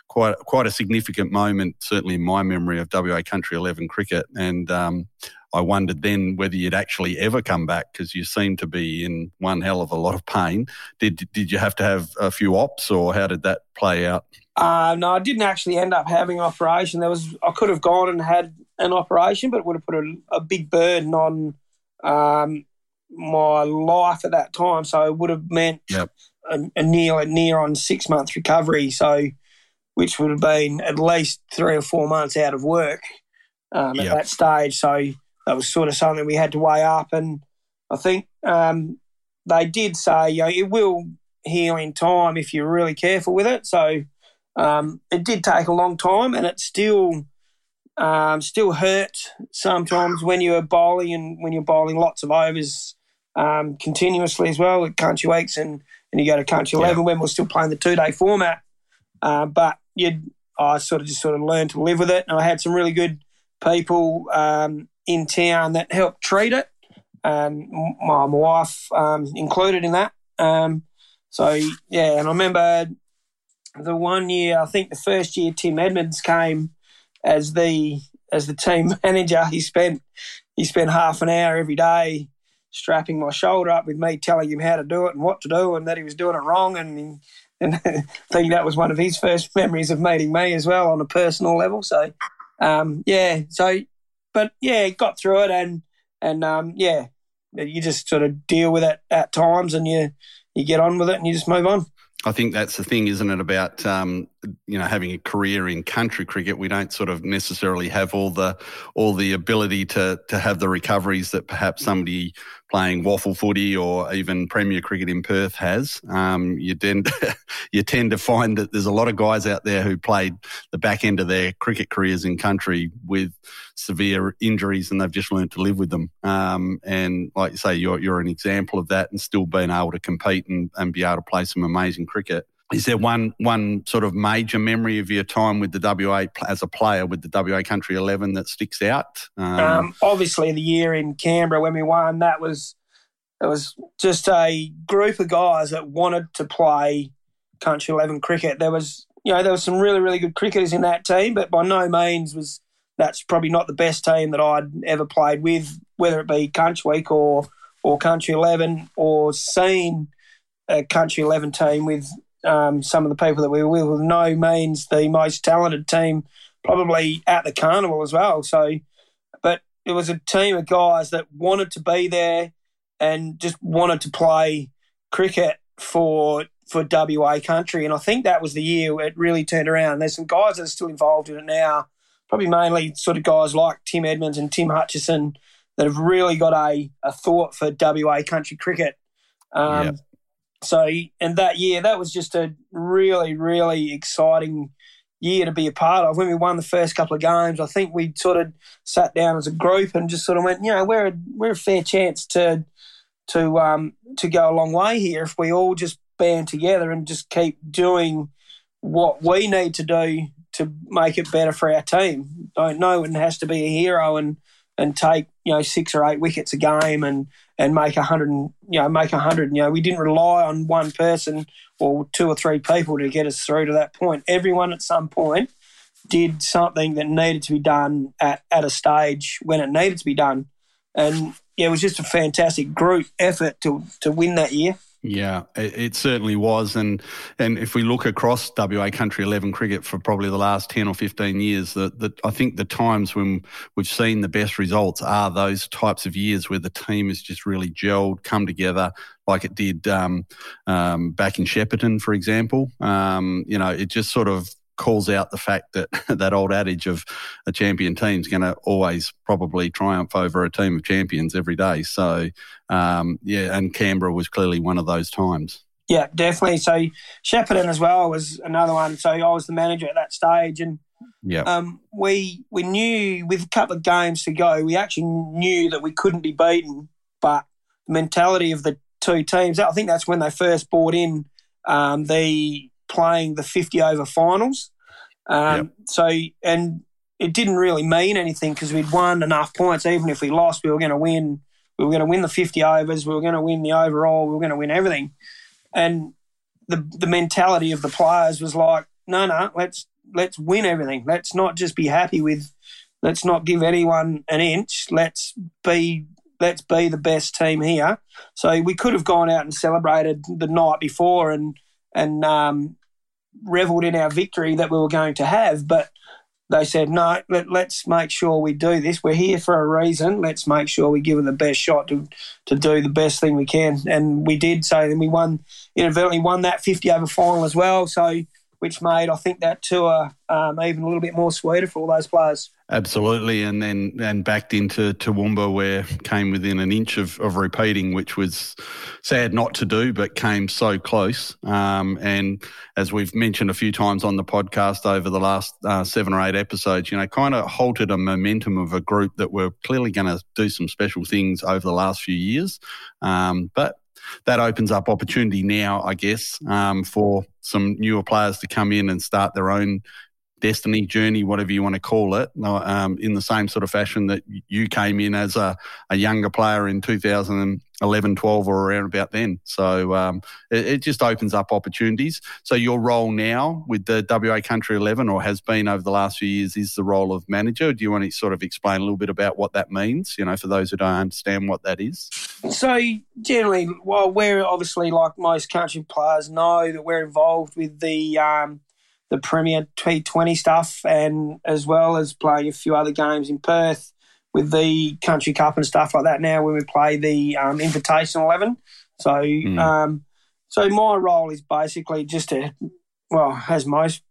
quite quite a significant moment, certainly in my memory of WA Country Eleven cricket. And um, I wondered then whether you'd actually ever come back because you seemed to be in one hell of a lot of pain. Did did you have to have a few ops, or how did that play out? Uh, no, I didn't actually end up having an operation. There was I could have gone and had an operation, but it would have put a, a big burden on um, my life at that time. So it would have meant yep. a, a near near on six month recovery. So which would have been at least three or four months out of work um, at yep. that stage. So that was sort of something we had to weigh up. And I think um, they did say, you know, it will heal in time if you're really careful with it. So um, it did take a long time, and it still um, still hurt sometimes when you're bowling and when you're bowling lots of overs um, continuously as well at country weeks and, and you go to country yeah. 11 when we're still playing the two day format. Uh, but you I sort of just sort of learned to live with it. And I had some really good people um, in town that helped treat it. Um, my, my wife um, included in that. Um, so, yeah, and I remember the one year, I think the first year Tim Edmonds came as the as the team manager. He spent he spent half an hour every day strapping my shoulder up with me telling him how to do it and what to do and that he was doing it wrong and he, and I think that was one of his first memories of meeting me as well on a personal level. So, um, yeah, so, but yeah, got through it, and and um, yeah, you just sort of deal with it at times, and you you get on with it, and you just move on. I think that's the thing, isn't it? About um, you know having a career in country cricket, we don't sort of necessarily have all the all the ability to to have the recoveries that perhaps somebody playing WAFL footy or even Premier cricket in Perth has. Um, you tend you tend to find that there's a lot of guys out there who played the back end of their cricket careers in country with severe injuries, and they've just learned to live with them. Um, and like you say, you're you're an example of that, and still being able to compete and, and be able to play some amazing cricket. Is there one one sort of major memory of your time with the WA as a player with the WA Country Eleven that sticks out? Um, um, obviously, the year in Canberra when we won, that was it was just a group of guys that wanted to play Country Eleven cricket. There was you know there was some really really good cricketers in that team, but by no means was that's probably not the best team that I'd ever played with, whether it be Country Week or or Country Eleven or seen a Country Eleven team with um, some of the people that we were with no means the most talented team probably at the carnival as well. So, but it was a team of guys that wanted to be there and just wanted to play cricket for for WA country. And I think that was the year it really turned around. There's some guys that are still involved in it now, probably mainly sort of guys like Tim Edmonds and Tim Hutchison that have really got a, a thought for WA country cricket. Um. So, and that year, that was just a really, really exciting year to be a part of. When we won the first couple of games, I think we sort of sat down as a group and just sort of went, you know, we're a, we're a fair chance to to um, to go a long way here if we all just band together and just keep doing what we need to do to make it better for our team. Don't know it has to be a hero and and take you know six or eight wickets a game and and make a hundred you know make a hundred. You know we didn't rely on one person or two or three people to get us through to that point. Everyone at some point did something that needed to be done at, at a stage when it needed to be done. And yeah, it was just a fantastic group effort to to win that year. Yeah, it, it, certainly was, and and if we look across WA Country Eleven cricket for probably the last ten or fifteen years, that that I think the times when we've seen the best results are those types of years where the team has just really gelled, come together, like it did um, um, back in Shepparton, for example. Um, you know, it just sort of calls out the fact that that old adage of a champion team is going to always probably triumph over a team of champions every day. So, um, yeah, and Canberra was clearly one of those times. Yeah, definitely. So Shepparton as well was another one. So I was the manager at that stage, and yeah, um, we we knew with a couple of games to go, we actually knew that we couldn't be beaten. But the mentality of the two teams, I think that's when they first brought in um, the playing the 50 over finals. Um, yep. So, and it didn't really mean anything because we'd won enough points. Even if we lost, we were going to win. We were going to win the 50 overs. We were going to win the overall. We were going to win everything. And the the mentality of the players was like, no, no, let's let's win everything. Let's not just be happy with. Let's not give anyone an inch. Let's be let's be the best team here. So we could have gone out and celebrated the night before and and um, revelled in our victory that we were going to have. But they said, no, let, us make sure we do this. We're here for a reason. Let's make sure we give it the best shot to, to do the best thing we can. And we did. So then we won, inadvertently won that 50 over final as well. So, which made, I think, that tour um, even a little bit more sweeter for all those players. Absolutely, and then and backed into Toowoomba where came within an inch of, of repeating, which was sad not to do, but came so close. Um, and as we've mentioned a few times on the podcast over the last uh, seven or eight episodes, you know, kind of halted a momentum of a group that were clearly going to do some special things over the last few years. Um, but that opens up opportunity now, I guess, um, for some newer players to come in and start their own destiny journey, whatever you want to call it, um, in the same sort of fashion that you came in as a, a younger player in 2011, 12 or around about then. So um, it, it, just opens up opportunities. So your role now with the WA Country 11 or has been over the last few years is the role of manager. Do you want to sort of explain a little bit about what that means, you know, for those who don't understand what that is? So generally, well, we're obviously like most country players know that we're involved with the um, the Premier T20 stuff, and as well as playing a few other games in Perth with the Country Cup and stuff like that. Now, when we play the um, Invitational Eleven, so mm. um, so my role is basically just to, well, as most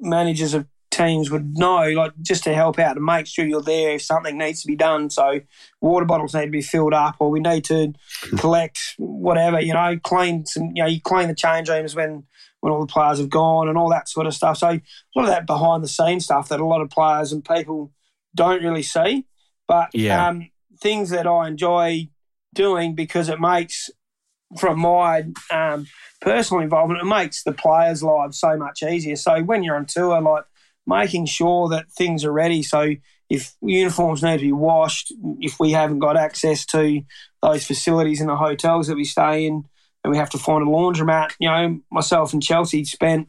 managers of teams would know, like just to help out and make sure you're there if something needs to be done. So water bottles need to be filled up, or we need to collect whatever, you know, clean some, you know, you clean the change rooms when when all the players have gone and all that sort of stuff. So a lot of that behind the scenes stuff that a lot of players and people don't really see, but yeah. um, things that I enjoy doing because it makes from my um, personal involvement, it makes the players' lives so much easier. So when you're on tour, like making sure that things are ready. So if uniforms need to be washed, if we haven't got access to those facilities in the hotels that we stay in, and we have to find a laundromat, you know, myself and Chelsea spent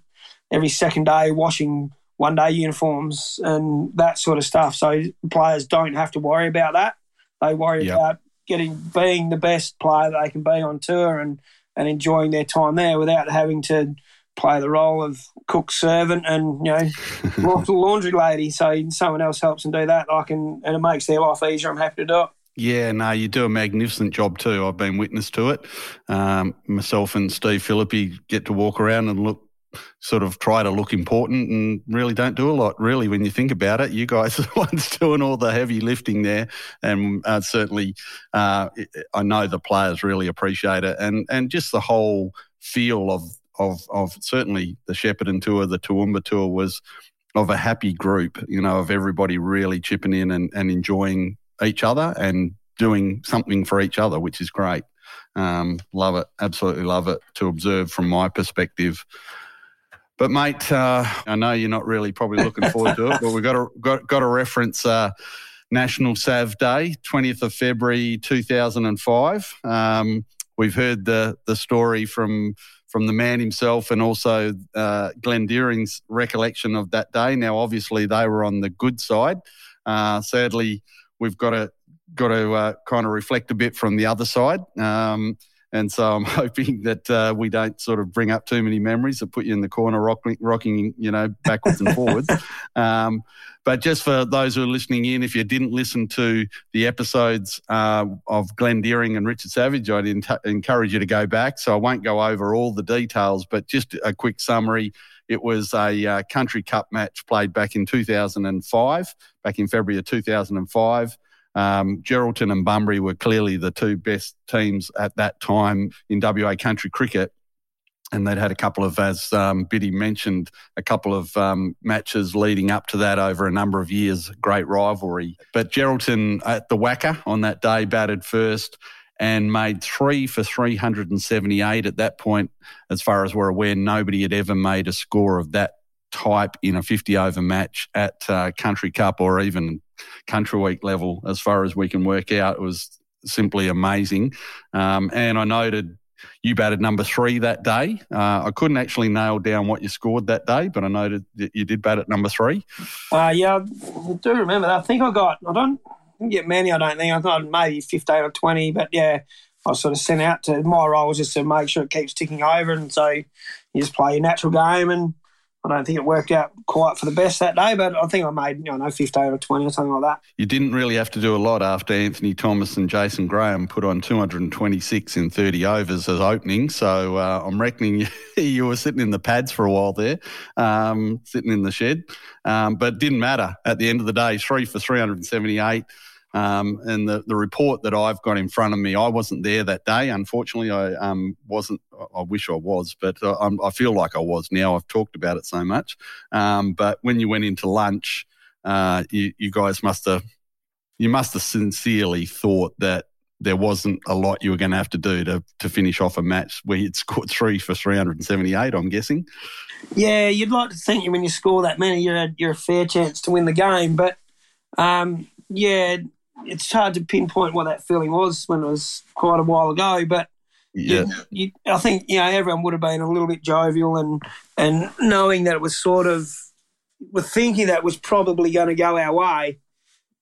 every second day washing one day uniforms and that sort of stuff. So players don't have to worry about that. They worry yep. about getting being the best player that they can be on tour and and enjoying their time there without having to play the role of cook servant and you know laundry lady. So someone else helps them do that. I can and it makes their life easier. I'm happy to do it. Yeah, no, you do a magnificent job too. I've been witness to it. Um, myself and Steve Philippi get to walk around and look, sort of try to look important and really don't do a lot, really, when you think about it. You guys are the ones doing all the heavy lifting there. And uh, certainly, uh, I know the players really appreciate it. And, and just the whole feel of of of certainly the Shepparton tour, the Toowoomba tour was of a happy group, you know, of everybody really chipping in and, and enjoying each other and doing something for each other, which is great. Um, love it, absolutely love it to observe from my perspective. But mate, uh, I know you're not really probably looking forward to it, but we've got to got, got to reference uh, National Sav Day, 20th of February 2005. Um, we've heard the the story from from the man himself and also uh, Glenn Deering's recollection of that day. Now, obviously, they were on the good side. Uh, sadly, we've got to got to uh, kind of reflect a bit from the other side. Um, and so I'm hoping that uh, we don't sort of bring up too many memories that put you in the corner rocking, rocking you know, backwards and forwards. Um, but just for those who are listening in, if you didn't listen to the episodes uh, of Glenn Deering and Richard Savage, I'd encourage you to go back. So I won't go over all the details, but just a quick summary. It was a uh, country cup match played back in 2005, back in February of 2005. Um, Geraldton and Bunbury were clearly the two best teams at that time in WA country cricket and they'd had a couple of, as um, Biddy mentioned, a couple of um, matches leading up to that over a number of years. Great rivalry. But Geraldton at the WACA on that day batted first and made three for 378 at that point. As far as we're aware, nobody had ever made a score of that type in a 50 over match at uh, Country Cup or even Country Week level, as far as we can work out. It was simply amazing. Um, and I noted you batted number three that day. Uh, I couldn't actually nail down what you scored that day, but I noted that you did bat at number three. Uh, yeah, I do remember that. I think I got, I don't get many, I don't think. I got maybe 15 or 20, but yeah, I sort of sent out to my role was just to make sure it keeps ticking over. And so you just play your natural game and I don't think it worked out quite for the best that day, but I think I made, you know, 15 or 20 or something like that. You didn't really have to do a lot after Anthony Thomas and Jason Graham put on 226 in 30 overs as opening. So uh, I'm reckoning you were sitting in the pads for a while there, um, sitting in the shed. Um, but didn't matter. At the end of the day, three for 378. Um, and the, the report that I've got in front of me, I wasn't there that day. Unfortunately, I um, wasn't. I wish I was, but I, I, feel like I was now. I've talked about it so much. Um, but when you went into lunch, uh, you, you guys must have you must have sincerely thought that there wasn't a lot you were going to have to do to, to finish off a match where you'd scored three for 378, I'm guessing. Yeah, you'd like to think when you score that many, you're a, you're a fair chance to win the game. But um, yeah, it's hard to pinpoint what that feeling was when it was quite a while ago, but yeah, you, you, I think you know everyone would have been a little bit jovial and and knowing that it was sort of, with thinking that was probably going to go our way,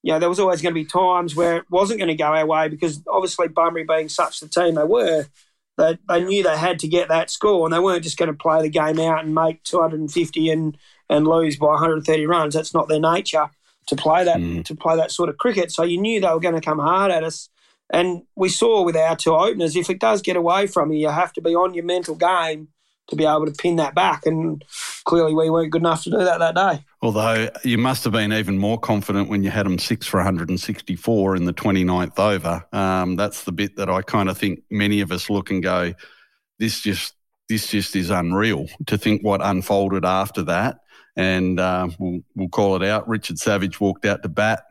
you know, there was always going to be times where it wasn't going to go our way because obviously Bunbury being such the team they were, they, they knew they had to get that score and they weren't just going to play the game out and make 250 and, and lose by 130 runs. That's not their nature to play that mm. to play that sort of cricket. So you knew they were going to come hard at us. And we saw with our two openers, if it does get away from you, you have to be on your mental game to be able to pin that back. And clearly, we weren't good enough to do that that day. Although you must have been even more confident when you had them six for 164 in the 29th over. Um, that's the bit that I kind of think many of us look and go, this just this just is unreal to think what unfolded after that. And uh, we'll, we'll call it out. Richard Savage walked out to bat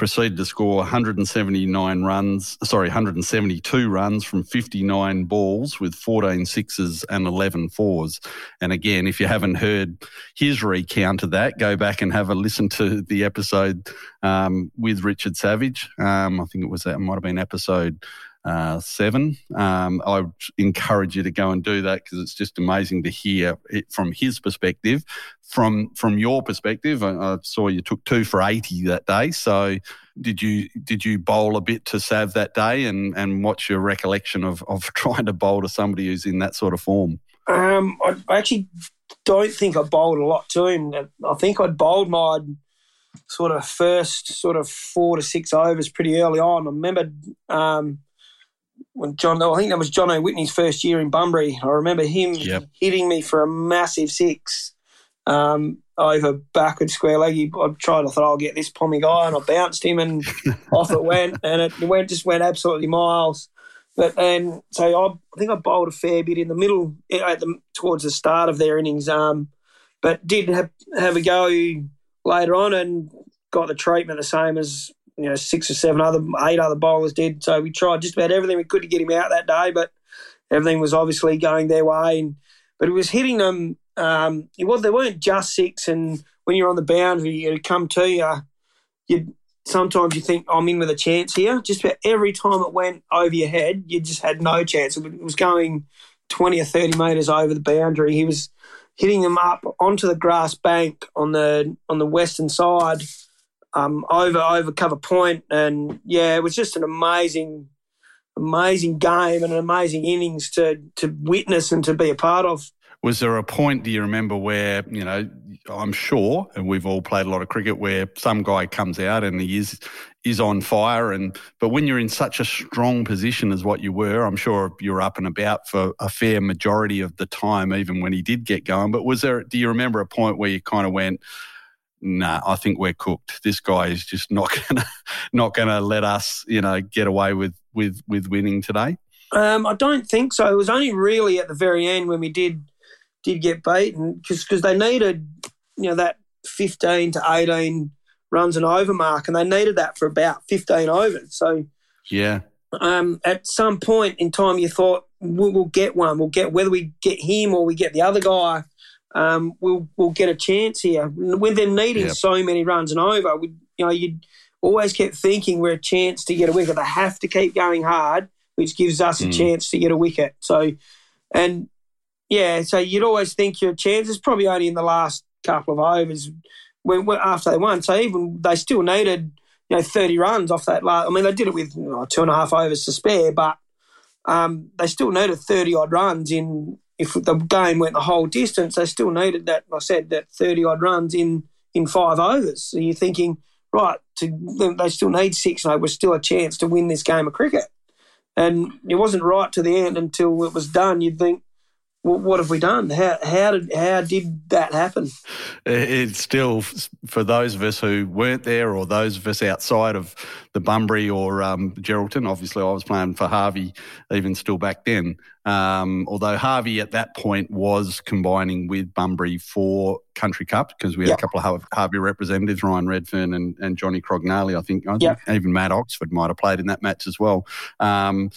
proceeded to score 179 runs, sorry, 172 runs from 59 balls with 14 sixes and 11 fours. And again, if you haven't heard his recount of that, go back and have a listen to the episode um, with Richard Savage. Um, I think it was that it might have been episode uh, seven. Um, I encourage you to go and do that because it's just amazing to hear it from his perspective. From from your perspective, I, I, saw you took two for eighty that day. So did you did you bowl a bit to Sav that day? And and what's your recollection of of trying to bowl to somebody who's in that sort of form? Um, I, I actually don't think I bowled a lot to him. I think I'd bowled my sort of first sort of four to six overs pretty early on. I remember um, when John, I think that was John O. Whitney's first year in Bunbury. I remember him yep. hitting me for a massive six um, over backward square leg. I tried, I thought I'll get this pommy guy, and I bounced him, and off it went, and it went just went absolutely miles. But and so I, I, think I bowled a fair bit in the middle at the towards the start of their innings, um, but did have have a go later on and got the treatment the same as you know six or seven other eight other bowlers did. So we tried just about everything we could to get him out that day, but everything was obviously going their way. And but it was hitting them. Um, it was they weren't just six, and when you're on the boundary, it'd come to you. You sometimes you think I'm in with a chance here. Just about every time it went over your head, you just had no chance. It was going twenty or thirty metres over the boundary. He was hitting them up onto the grass bank on the on the western side um, over over cover point, and yeah, it was just an amazing, amazing game and an amazing innings to to witness and to be a part of. Was there a point, do you remember, where, you know, I'm sure, and we've all played a lot of cricket, where some guy comes out and he is is on fire and but when you're in such a strong position as what you were, I'm sure you're up and about for a fair majority of the time, even when he did get going. But was there do you remember a point where you kind of went, nah, I think we're cooked. This guy is just not gonna not gonna let us, you know, get away with with with winning today. Um, I don't think so. It was only really at the very end when we did did get beaten because because they needed you know that fifteen to eighteen runs an over mark, and they needed that for about fifteen overs. So yeah. Um, at some point in time, you thought we'll, we'll get one. We'll get whether we get him or we get the other guy um, we'll we'll get a chance here. When they're needing yep. so many runs and over, we, you know, you always kept thinking we're a chance to get a wicket. They have to keep going hard, which gives us mm. a chance to get a wicket. So, and yeah, so you'd always think your chance is probably only in the last couple of overs when, when, after they won. So even they still needed you know 30 runs off that last. I mean, they did it with you know, two and a half overs to spare, but um, they still needed 30 odd runs in if the game went the whole distance, they still needed that. I said that thirty odd runs in in five overs. So you're thinking, right, to, they still need six. No, was still a chance to win this game of cricket. And it wasn't right to the end until it was done. You'd think, what have we done? How, how did how did that happen? It's still for those of us who weren't there, or those of us outside of the Bunbury or um, Geraldton. Obviously, I was playing for Harvey, even still back then. Um, although Harvey at that point was combining with Bunbury for Country Cup because we had yep. a couple of Harvey representatives, Ryan Redfern and, and Johnny Crognali. I think, I think yep. even Matt Oxford might have played in that match as well. Um,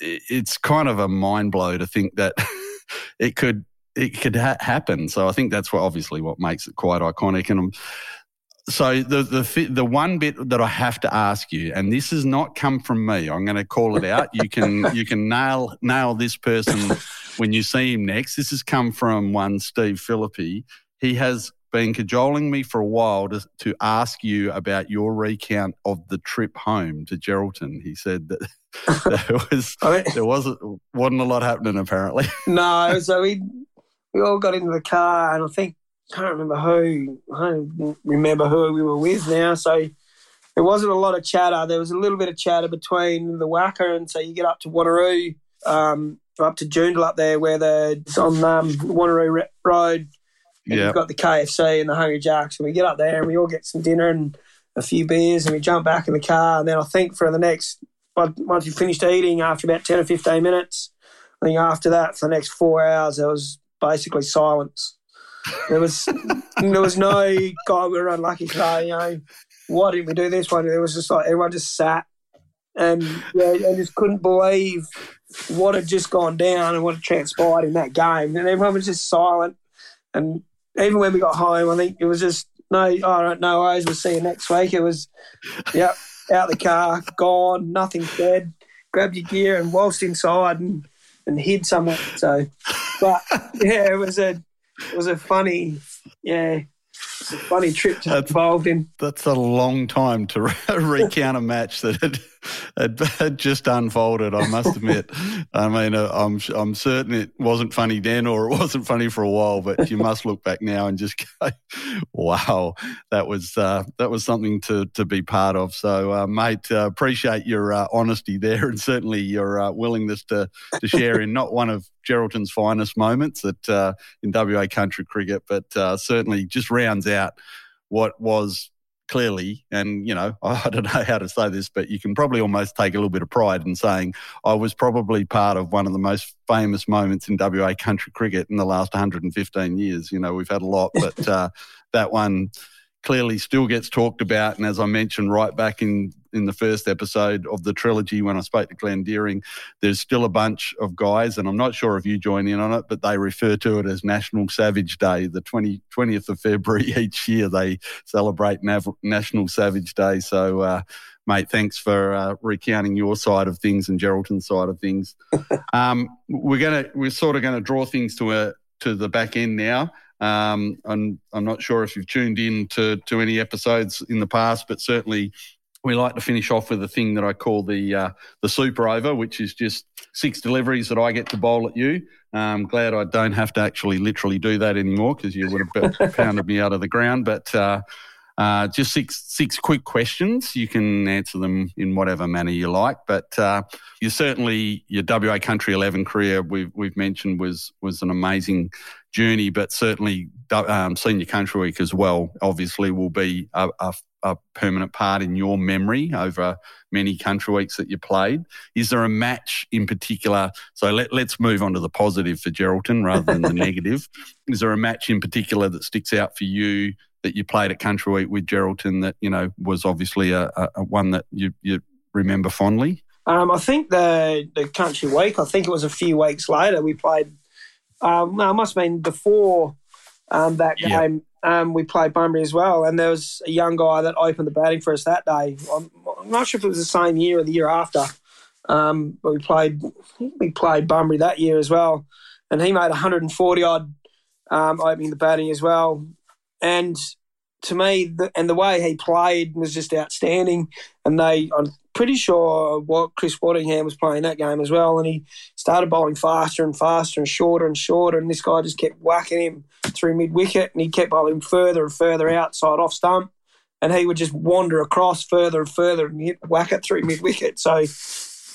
it's kind of a mind blow to think that. it could it could ha- happen. So I think that's what obviously what makes it quite iconic. And I'm, so the the the one bit that I have to ask you, and this has not come from me. I'm going to call it out. You can you can nail nail this person when you see him next. This has come from one Steve Philippi. He has been cajoling me for a while to, to ask you about your recount of the trip home to Geraldton. He said that there was I mean, there wasn't wasn't a lot happening apparently. no, so we we all got into the car, and I think I can't remember who I don't remember who we were with now. So there wasn't a lot of chatter. There was a little bit of chatter between the WACA, and so you get up to Wanneroo, um, up to Joondalup up there, where the it's on um, Wanneroo Road and We've got the KFC and the Hungry Jacks, and we get up there and we all get some dinner and a few beers, and we jump back in the car. And then I think for the next, once we finished eating, after about ten or fifteen minutes, I think after that for the next four hours, there was basically silence. There was there was no God, we were unlucky today. You know, why didn't we do this? One, it was just like everyone just sat and yeah, I just couldn't believe what had just gone down and what had transpired in that game. And everyone was just silent. And even when we got home, I think it was just no, all right, no worries. We'll see you next week. It was, yep, out the car, gone, nothing said. Grabbed your gear and waltzed inside and, and hid somewhere. So, but yeah, it was a it was a funny, yeah, it's a funny trip to that's, involved in. That's a long time to recount a match that had, had, had, just unfolded. I must admit. I mean, uh, I'm I'm certain it wasn't funny then, or it wasn't funny for a while. But you must look back now and just go, "Wow, that was uh, that was something to to be part of." So, uh, mate, uh, appreciate your uh, honesty there, and certainly your uh, willingness to to share in not one of Geraldton's finest moments at in WA country cricket, but certainly just rounds out what was clearly, and you know, I don't know how to say this, but you can probably almost take a little bit of pride in saying I was probably part of one of the most famous moments in WA country cricket in the last 115 years. You know, we've had a lot, but uh, that one clearly still gets talked about. And as I mentioned right back in, in the first episode of the trilogy when I spoke to Glenn Deering, there's still a bunch of guys, and I'm not sure if you join in on it, but they refer to it as National Savage Day. The 20, 20th of February each year, they celebrate Nav- National Savage Day. So, uh, mate, thanks for uh, recounting your side of things and Geraldton's side of things. um, we're gonna we're sort of going to draw things to a to the back end now. Um, I'm, I'm not sure if you've tuned in to, to any episodes in the past, but certainly we like to finish off with a thing that I call the uh, the super over, which is just six deliveries that I get to bowl at you. I'm glad I don't have to actually literally do that anymore because you would have pounded me out of the ground. But uh, uh, just six six quick questions. You can answer them in whatever manner you like, but uh, you certainly your WA Country Eleven career we've we've mentioned was was an amazing journey, but certainly um, Senior Country Week as well. Obviously, will be a, a, a permanent part in your memory over many country weeks that you played. Is there a match in particular? So let, let's move on to the positive for Geraldton rather than the negative. Is there a match in particular that sticks out for you that you played at Country Week with Geraldton that you know was obviously a, a, a one that you, you remember fondly? Um, I think the the Country Week. I think it was a few weeks later. We played. Um, no, it must have been before um, that game. Um, we played Bunbury as well, and there was a young guy that opened the batting for us that day. I'm, I'm not sure if it was the same year or the year after, um, but we played we played Bunbury that year as well, and he made 140 odd um, opening the batting as well. And to me, the, and the way he played was just outstanding. And they, I'm pretty sure what Chris Waddingham was playing that game as well. And he started bowling faster and faster and shorter and shorter. And this guy just kept whacking him through mid wicket, and he kept bowling further and further outside off stump. And he would just wander across further and further and hit, whack it through mid wicket. So,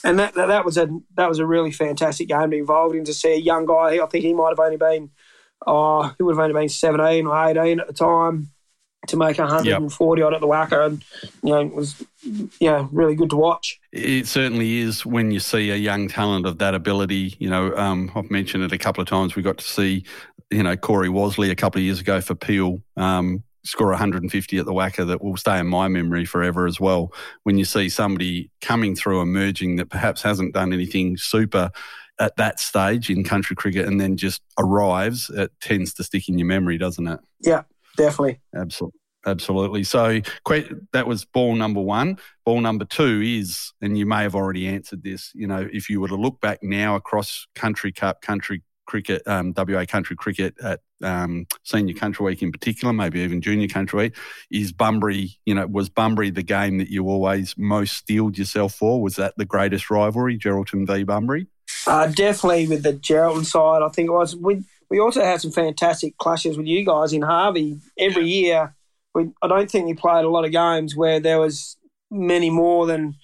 and that, that was a that was a really fantastic game to be involved in to see a young guy. I think he might have only been oh, he would have only been 17 or 18 at the time to make 140 yep. odd at the WACA. And, you know, it was, yeah, really good to watch. It certainly is when you see a young talent of that ability. You know, um, I've mentioned it a couple of times. We got to see, you know, Corey Wasley a couple of years ago for Peel. Um, score 150 at the WACA that will stay in my memory forever as well. When you see somebody coming through emerging that perhaps hasn't done anything super at that stage in country cricket and then just arrives, it tends to stick in your memory, doesn't it? Yeah, definitely. Absolutely. Absolutely. So that was ball number one. Ball number two is, and you may have already answered this, you know, if you were to look back now across country cup, country cricket, um, WA country cricket at um, senior country week in particular, maybe even junior country week, is Bunbury, you know, was Bunbury the game that you always most steeled yourself for? Was that the greatest rivalry, Geraldton v Bunbury? Uh, definitely with the Geraldton side, I think it was. We, we also had some fantastic clashes with you guys in Harvey every year. We, I don't think we played a lot of games where there was many more than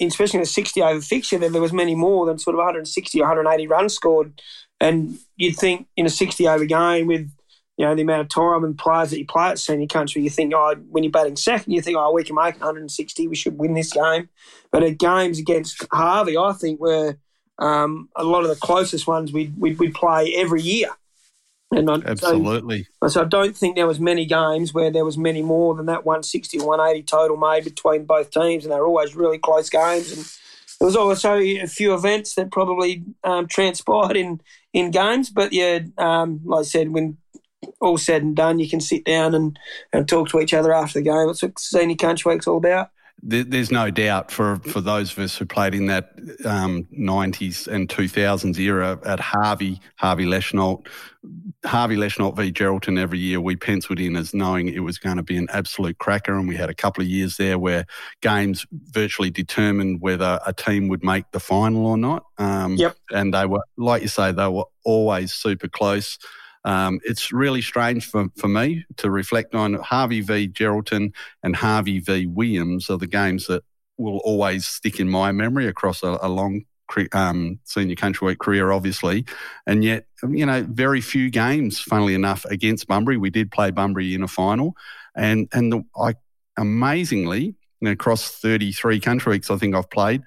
especially in a 60 over fixture, there was many more than sort of 160 or 180 runs scored. And you'd think in a 60 over game with you know the amount of time and players that you play at senior country, you think, oh, when you're batting second, you think, oh, we can make 160, we should win this game. But at games against Harvey, I think were um, a lot of the closest ones we'd, we'd, we'd play every year. And I, Absolutely. So, so, I don't think there was many games where there was many more than that 160, 180 total made between both teams, and they were always really close games. And there was also a few events that probably um, transpired in in games, but yeah, um, like I said, when all said and done, you can sit down and, and talk to each other after the game. That's what senior country week's all about there's no doubt for, for those of us who played in that um, 90s and 2000s era at Harvey, Harvey Leschenault, Harvey Leschenault v Geraldton every year, we penciled in as knowing it was going to be an absolute cracker. And we had a couple of years there where games virtually determined whether a team would make the final or not. Um, yep. And they were, like you say, they were always super close. Um, it's really strange for, for me to reflect on Harvey v Geraldton and Harvey v Williams are the games that will always stick in my memory across a, a long um, senior country week career, obviously. And yet, you know, very few games, funnily enough, against Bunbury. We did play Bunbury in a final. And, and the, I, amazingly, you know, across 33 country weeks I think I've played,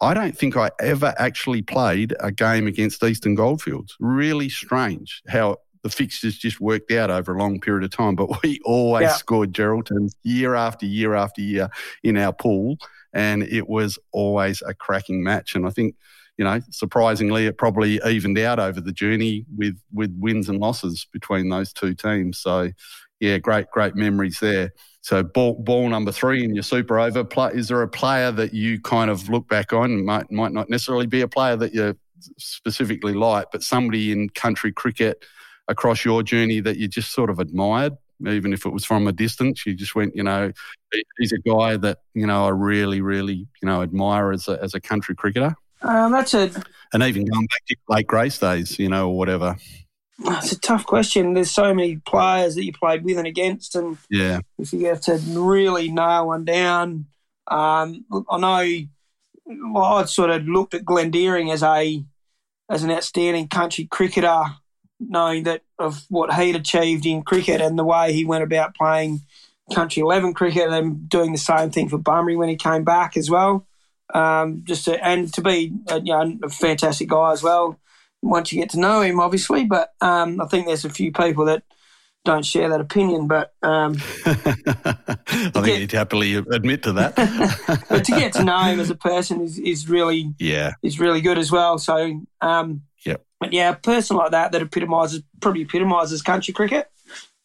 I don't think I ever actually played a game against Eastern Goldfields. Really strange how the fixtures just worked out over a long period of time. But we always yeah. scored Geraldton year after year after year in our pool, and it was always a cracking match. And I think, you know, surprisingly, it probably evened out over the journey with with wins and losses between those two teams. So, yeah, great great memories there. So ball, ball number three in your super over. Play, Is there a player that you kind of look back on? Might might not necessarily be a player that you specifically like, but somebody in country cricket across your journey that you just sort of admired, even if it was from a distance? You just went, you know, he's a guy that you know I really, really, you know, admire as a as a country cricketer. Um, that's a and even going back to Lake Grace days, you know, or whatever. It's a tough question. There's so many players that you played with and against, and yeah, if you have to really nail one down, um, I know I'd sort of looked at Glenn Deering as a as an outstanding country cricketer knowing that of what he'd achieved in cricket and the way he went about playing country 11 cricket and doing the same thing for Bunbury when he came back as well. Um, just to, and to be a, you know, a fantastic guy as well once you get to know him, obviously. But um, I think there's a few people that don't share that opinion. But um, I think get, you'd happily admit to that. but to get to know him as a person is, is really yeah is really good as well. So um, but yeah, a person like that that epitomises probably epitomises country cricket,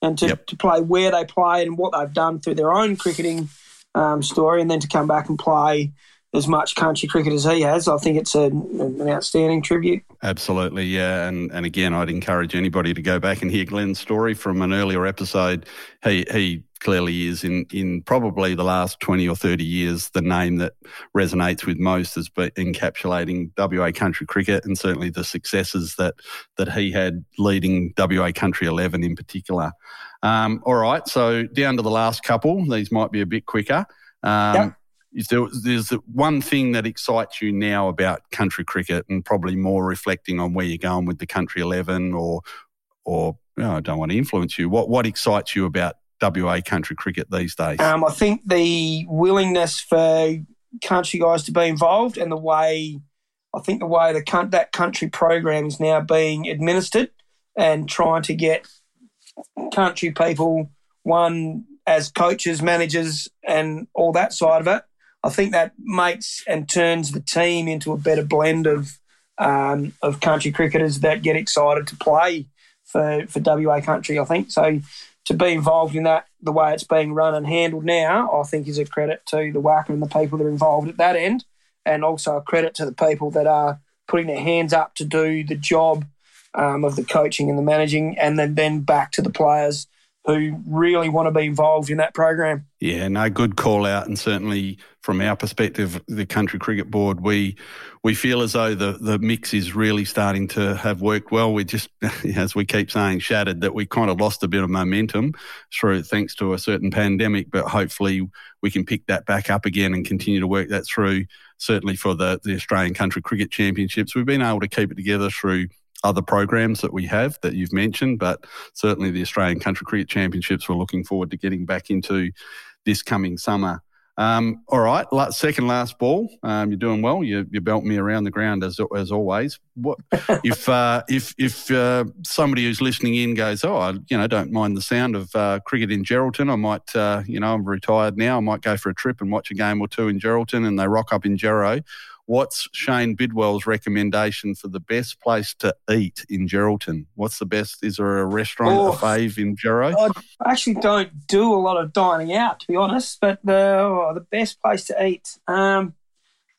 and to, yep. to play where they play and what they've done through their own cricketing um, story, and then to come back and play as much country cricket as he has, I think it's a, an outstanding tribute. Absolutely, yeah. And and again, I'd encourage anybody to go back and hear Glenn's story from an earlier episode. He he clearly is in, in probably the last 20 or 30 years the name that resonates with most as encapsulating WA country cricket and certainly the successes that, that he had leading WA country 11 in particular. Um, all right, so down to the last couple. These might be a bit quicker. Um, yep. Is there, there's one thing that excites you now about country cricket and probably more reflecting on where you're going with the country 11 or or you know, I don't want to influence you. What what excites you about WA country cricket these days? Um, I think the willingness for country guys to be involved and the way I think the way the that country program is now being administered and trying to get country people one as coaches, managers, and all that side of it. I think that makes and turns the team into a better blend of um, of country cricketers that get excited to play for for WA country. I think so to be involved in that the way it's being run and handled now, I think is a credit to the WACA and the people that are involved at that end, and also a credit to the people that are putting their hands up to do the job um, of the coaching and the managing, and then then back to the players who really want to be involved in that program. Yeah, no, good call out, and certainly from our perspective, the Country Cricket Board, we we feel as though the the mix is really starting to have worked well. We just, as we keep saying, shattered that we kind of lost a bit of momentum through thanks to a certain pandemic, but hopefully we can pick that back up again and continue to work that through. Certainly for the the Australian Country Cricket Championships, we've been able to keep it together through other programs that we have that you've mentioned, but certainly the Australian Country Cricket Championships, we're looking forward to getting back into this coming summer. Um, all right, second last ball. Um, you're doing well. You, you belt me around the ground as as always. What if uh, if if uh, somebody who's listening in goes, oh, I you know don't mind the sound of uh, cricket in Geraldton. I might uh, you know I'm retired now. I might go for a trip and watch a game or two in Geraldton, and they rock up in Gero. What's Shane Bidwell's recommendation for the best place to eat in Geraldton? What's the best? Is there a restaurant, oh, a fave in Gero? I actually don't do a lot of dining out, to be honest. But the oh, the best place to eat. Um,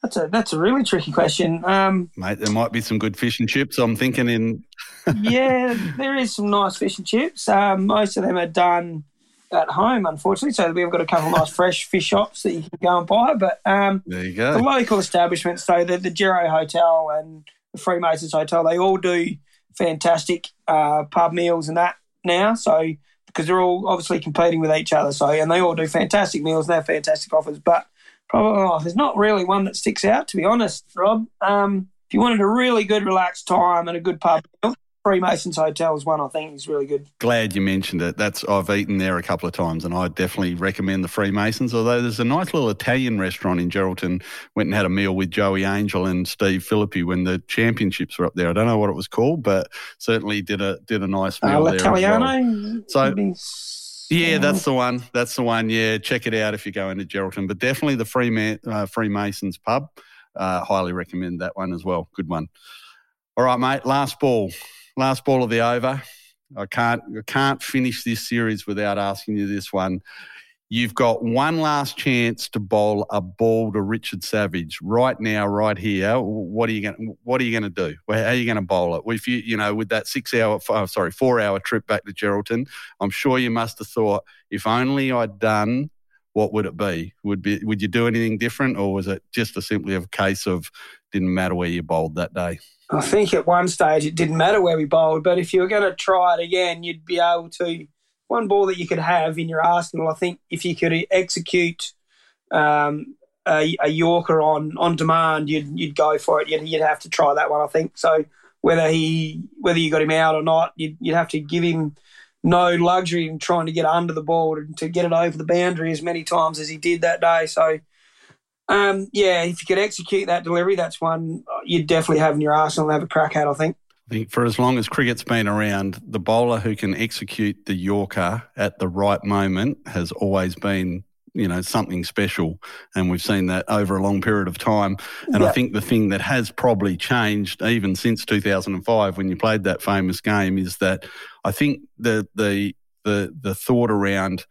that's a that's a really tricky question, um, mate. There might be some good fish and chips. I'm thinking in. yeah, there is some nice fish and chips. Um, most of them are done at home, unfortunately. So we've got a couple of nice fresh fish shops that you can go and buy. But um, there you go. The local establishments, so the, the Gero Hotel and the Freemasons Hotel, they all do fantastic uh, pub meals and that now. So because they're all obviously competing with each other. So and they all do fantastic meals. And they have fantastic offers, but probably oh, there's not really one that sticks out to be honest, Rob. Um, if you wanted a really good relaxed time and a good pub meal, Freemasons Hotel is one I think is really good. Glad you mentioned it. That's I've eaten there a couple of times, and I definitely recommend the Freemasons. Although there's a nice little Italian restaurant in Geraldton. Went and had a meal with Joey Angel and Steve Philippi when the championships were up there. I don't know what it was called, but certainly did a did a nice uh, meal uh, there. Italiano. So. Yeah, that's the one. That's the one. Yeah, check it out if you go into Geraldton. But definitely the uh, Freemasons pub. Uh, highly recommend that one as well. Good one. All right, mate. Last ball last ball of the over. I can't I can't finish this series without asking you this one. You've got one last chance to bowl a ball to Richard Savage right now, right here. What are you going? What are you going to do? How are you going to bowl it? If you, you know, with that six-hour, oh, sorry, four-hour trip back to Geraldton, I'm sure you must have thought, if only I'd done, what would it be? Would be, would you do anything different, or was it just a simply a case of didn't matter where you bowled that day? I think at one stage it didn't matter where we bowled, but if you were going to try it again, you'd be able to. One ball that you could have in your arsenal, I think, if you could execute um, a, a, Yorker on on demand, you'd you'd go for it. You'd, you'd have to try that one, I think. So whether he whether you got him out or not, you'd, you'd have to give him no luxury in trying to get under the ball and to get it over the boundary as many times as he did that day. So um, yeah, if you could execute that delivery, that's one you'd definitely have in your arsenal and have a crack at, I think. I think for as long as cricket's been around, the bowler who can execute the Yorker at the right moment has always been, you know, something special. And we've seen that over a long period of time. And yep. I think the thing that has probably changed even since 2005 when you played that famous game is that I think the the the the thought around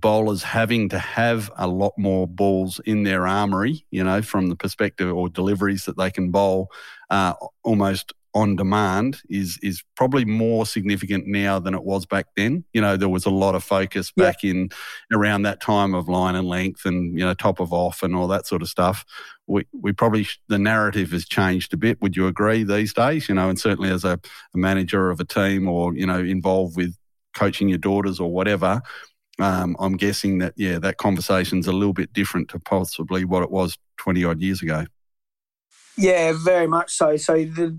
bowlers having to have a lot more balls in their armory, you know, from the perspective or deliveries that they can bowl uh, almost on demand is is probably more significant now than it was back then. You know, there was a lot of focus back in around that time of line and length and you know top of off and all that sort of stuff. We we probably the narrative has changed a bit. Would you agree these days? You know, and certainly as a, a manager of a team or you know involved with coaching your daughters or whatever, um, I'm guessing that yeah, that conversation's a little bit different to possibly what it was 20 odd years ago. Yeah, very much so. So the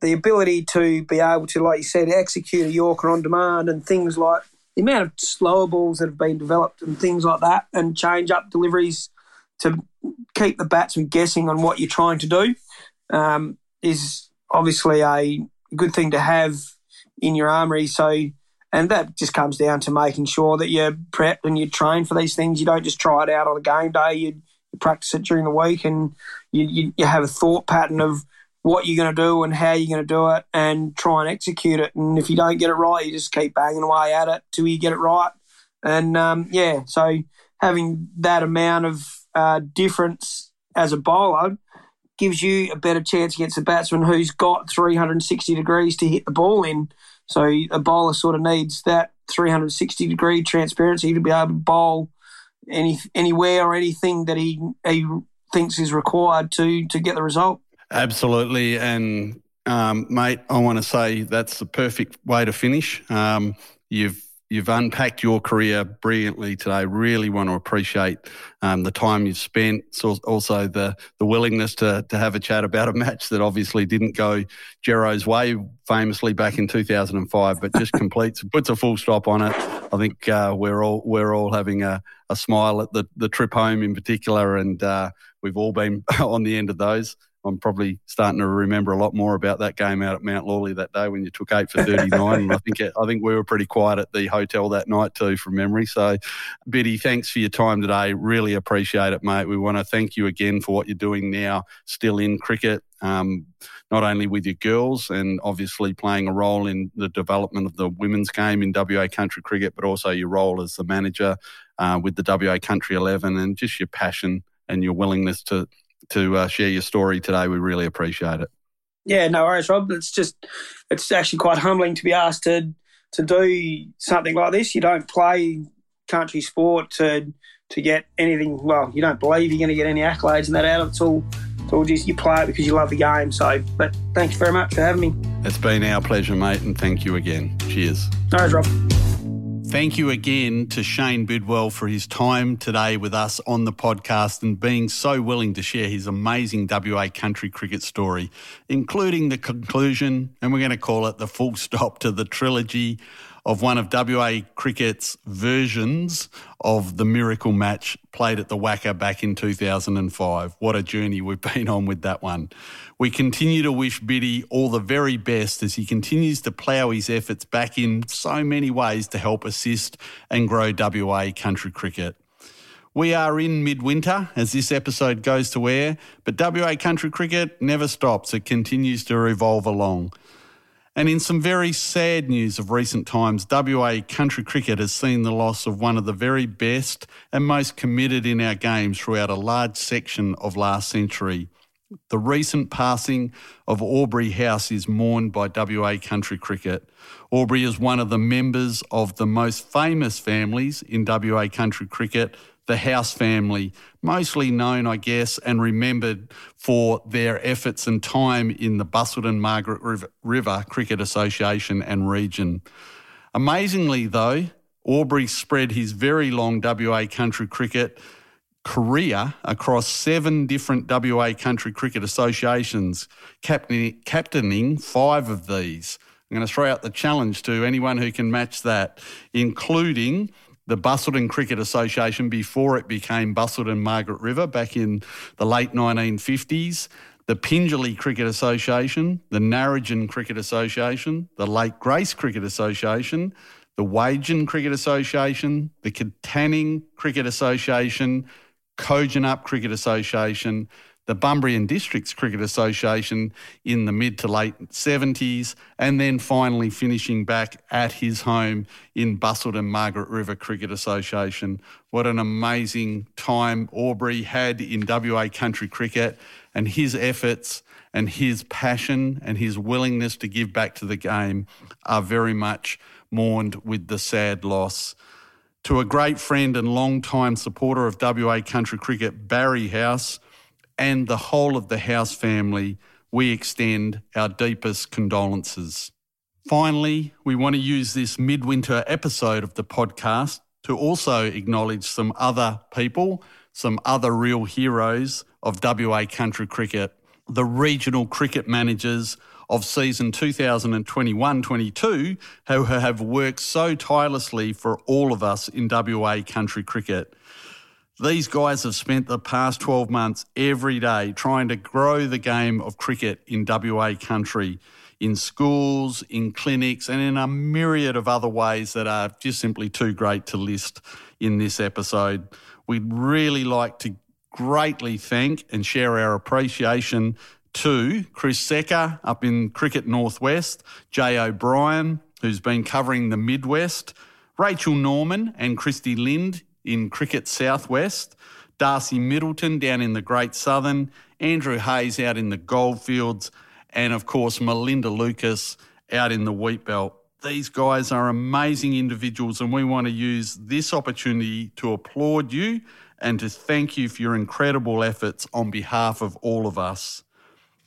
the ability to be able to, like you said, execute a Yorker on demand and things like the amount of slower balls that have been developed and things like that, and change up deliveries to keep the batsman guessing on what you're trying to do um, is obviously a good thing to have in your armory. So and that just comes down to making sure that you're prepped and you train for these things. You don't just try it out on a game day. You, you practice it during the week and you, you, you have a thought pattern of what you're going to do and how you're going to do it and try and execute it. And if you don't get it right, you just keep banging away at it till you get it right. And um, yeah, so having that amount of uh, difference as a bowler gives you a better chance against a batsman who's got 360 degrees to hit the ball in. So a bowler sort of needs that 360 degree transparency to be able to bowl any anywhere or anything that he he thinks is required to to get the result. Absolutely, and um, mate, I want to say that's the perfect way to finish. Um, you've you've unpacked your career brilliantly today. Really want to appreciate um, the time you've spent. So also the the willingness to to have a chat about a match that obviously didn't go Gero's way, famously back in 2005, but just completes puts a full stop on it. I think uh, we're all we're all having a, a smile at the the trip home in particular, and uh, we've all been on the end of those. I'm probably starting to remember a lot more about that game out at Mount Lawley that day when you took eight for 39. and I think I think we were pretty quiet at the hotel that night too, from memory. So, Biddy, thanks for your time today. Really appreciate it, mate. We want to thank you again for what you're doing now, still in cricket. Um, not only with your girls and obviously playing a role in the development of the women's game in WA Country Cricket, but also your role as the manager uh, with the WA Country 11 and just your passion and your willingness to to uh, share your story today. We really appreciate it. Yeah, no worries, Rob. It's just it's actually quite humbling to be asked to to do something like this. You don't play country sport to to get anything. Well, you don't believe you're going to get any accolades and that out of it. It's all it's all just you play it because you love the game. So, but thank you very much for having me. It's been our pleasure, mate, and thank you again. Cheers. No worries, Rob. Thank you again to Shane Bidwell for his time today with us on the podcast and being so willing to share his amazing WA country cricket story, including the conclusion, and we're going to call it the full stop to the trilogy of one of WA cricket's versions of the miracle match played at the WACA back in 2005. What a journey we've been on with that one. We continue to wish Biddy all the very best as he continues to plough his efforts back in so many ways to help assist and grow WA country cricket. We are in midwinter as this episode goes to air, but WA country cricket never stops. It continues to revolve along. And in some very sad news of recent times, WA country cricket has seen the loss of one of the very best and most committed in our games throughout a large section of last century. The recent passing of Aubrey House is mourned by WA country cricket. Aubrey is one of the members of the most famous families in WA country cricket, the House family, mostly known, I guess, and remembered for their efforts and time in the Busselton Margaret River, River Cricket Association and region. Amazingly, though, Aubrey spread his very long WA country cricket career across seven different WA country cricket associations, captaining, five of these. I'm going to throw out the challenge to anyone who can match that, including the Busselton Cricket Association before it became Busselton Margaret River back in the late 1950s, the Pingelly Cricket Association, the Narrogin Cricket Association, the Lake Grace Cricket Association, the Wagin Cricket Association, the Katanning Cricket Association, Kojonup Cricket Association, the Bumbrian Districts Cricket Association in the mid to late 70s, and then finally finishing back at his home in Busselton Margaret River Cricket Association. What an amazing time Aubrey had in WA country cricket, and his efforts and his passion and his willingness to give back to the game are very much mourned with the sad loss to a great friend and long-time supporter of WA country cricket, Barry House, and the whole of the House family, we extend our deepest condolences. Finally, we want to use this midwinter episode of the podcast to also acknowledge some other people, some other real heroes of WA country cricket, the regional cricket managers of season 2021 22 who have worked so tirelessly for all of us in WA country cricket. These guys have spent the past 12 months every day trying to grow the game of cricket in WA country, in schools, in clinics, and in a myriad of other ways that are just simply too great to list in this episode. We'd really like to greatly thank and share our appreciation to Chris Secker up in Cricket Northwest, Jay O'Brien, who's been covering the Midwest, Rachel Norman and Christy Lind in Cricket Southwest, Darcy Middleton down in the Great Southern, Andrew Hayes out in the goldfields, and of course, Melinda Lucas out in the wheat belt. These guys are amazing individuals, and we want to use this opportunity to applaud you and to thank you for your incredible efforts on behalf of all of us.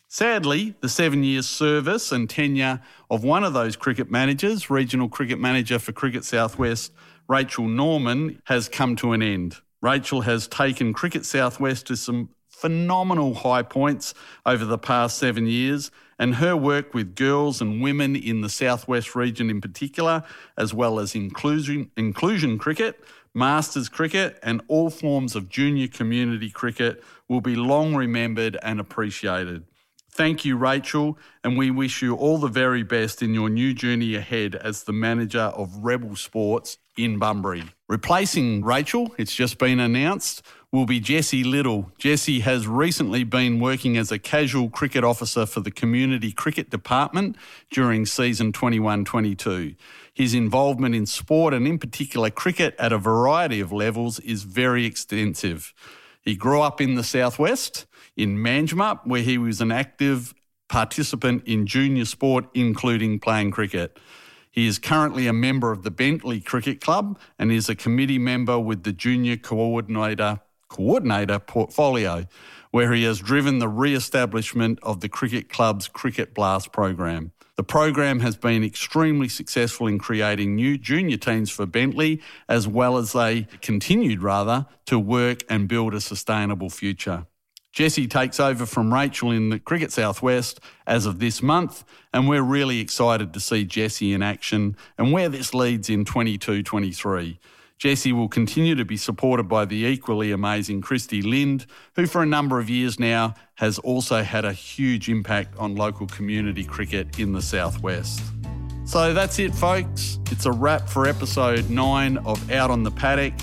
Sadly, the seven years service and tenure of one of those cricket managers, regional cricket manager for Cricket Southwest, Rachel Norman, has come to an end. Rachel has taken Cricket Southwest to some phenomenal high points over the past seven years, and her work with girls and women in the Southwest region in particular, as well as inclusion, inclusion cricket, Masters cricket, and all forms of junior community cricket, will be long remembered and appreciated. Thank you, Rachel, and we wish you all the very best in your new journey ahead as the manager of Rebel Sports in Bunbury. Replacing Rachel, it's just been announced, will be Jesse Little. Jesse has recently been working as a casual cricket officer for the Community Cricket Department during season 21 22. His involvement in sport and, in particular, cricket at a variety of levels is very extensive. He grew up in the southwest in Manjimup, where he was an active participant in junior sport, including playing cricket. He is currently a member of the Bentley Cricket Club and is a committee member with the Junior Coordinator Coordinator portfolio, where he has driven the re-establishment of the cricket club's Cricket Blast program. The program has been extremely successful in creating new junior teams for Bentley, as well as they continued rather to work and build a sustainable future. Jesse takes over from Rachel in the Cricket Southwest as of this month, and we're really excited to see Jesse in action and where this leads in 22 23. Jesse will continue to be supported by the equally amazing Christy Lind, who for a number of years now has also had a huge impact on local community cricket in the southwest. So that's it, folks. It's a wrap for episode 9 of Out on the Paddock.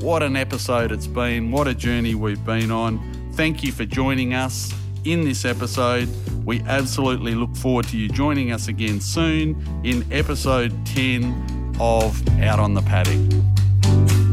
What an episode it's been. What a journey we've been on. Thank you for joining us in this episode. We absolutely look forward to you joining us again soon in episode 10 of Out on the Paddock.